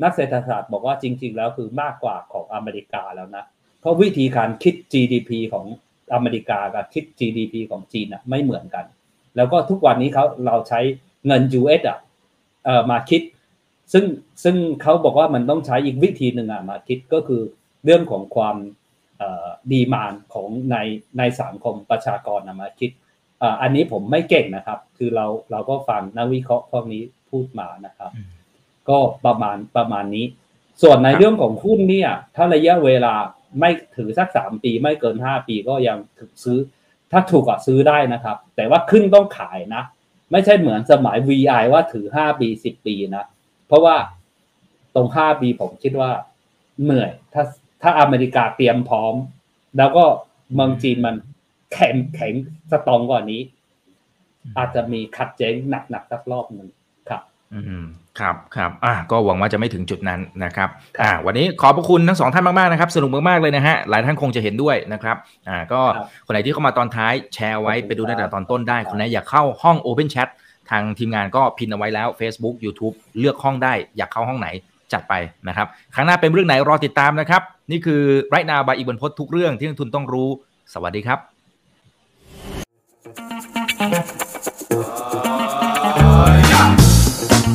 B: นักเศรษฐศาสตร์บอกว่าจริง ๆ แล้วคือมากกว่าของอเมริกาแล้วนะ เพราะวิธีการคิด GDP ของอเมริกากับคิด GDP ของจีนอะไม่เหมือนกัน แล้วก็ทุกวันนี้เขาเราใช้เงิน US อะเอ่อมาคิด ซึ่งซึ่งเขาบอกว่ามันต้องใช้อีกวิธีหนึ่งอะมาคิดก็คือเรื่องของความดีมานของในในสังคมประชากรมาคิดอันนี้ผมไม่เก่งนะครับ คือเราเราก็ฟังนักวิเคราะห์พวกนี้พูดมานะครับ ก็ประมาณประมาณนี้ ส่วนในเรื่องของหุ้นเนี่ย ถ้าระยะเวลาไม่ถือสักสามปีไม่เกินห้าปีก็ยังถซื้อ ถ้าถูกก็ซื้อได้นะครับ แต่ว่าขึ้นต้องขายนะ ไม่ใช่เหมือนสมัย VI ว่าถือห้าปีสิบปีนะ เพราะว่าตรงห้าปีผมคิดว่าเหนื่อย ถ้าถ้าอเมริกาเตรียมพร้อม แล้วก็เมืองจีนมันแข็งแข็งสตองกว่านี้ อาจจะมีขัดเจ๊งหนักๆสักรอบหนึ่ง
A: อืมครับครับอ่าก็หวังว่าจะไม่ถึงจุดนั้นนะครับอ่าวันนี้ขอบพระคุณทั้งสองท่านมากๆนะครับ สนุกมากๆเลยนะฮะหลายท่านคงจะเห็นด้วยนะครับอ่าก็คนไหนที่เข้ามาตอนท้ายแชร์ไว้ไปดูตั้งแต่ตอนต้นได้ คนไหนอยากเข้าห้อง Open Chat ทางทีมงานก็พินเอาไว้แล้ว Facebook YouTube เลือกห้องได้อยากเข้าห้องไหนจัดไปนะครับครั้งหน้าเป็นเรื่องไหนรอติดตามนะครับ นี่คือไรนาบายอีกบนพดทุกเรื่องที่นักทุนต้องรู้ สวัสดีครับ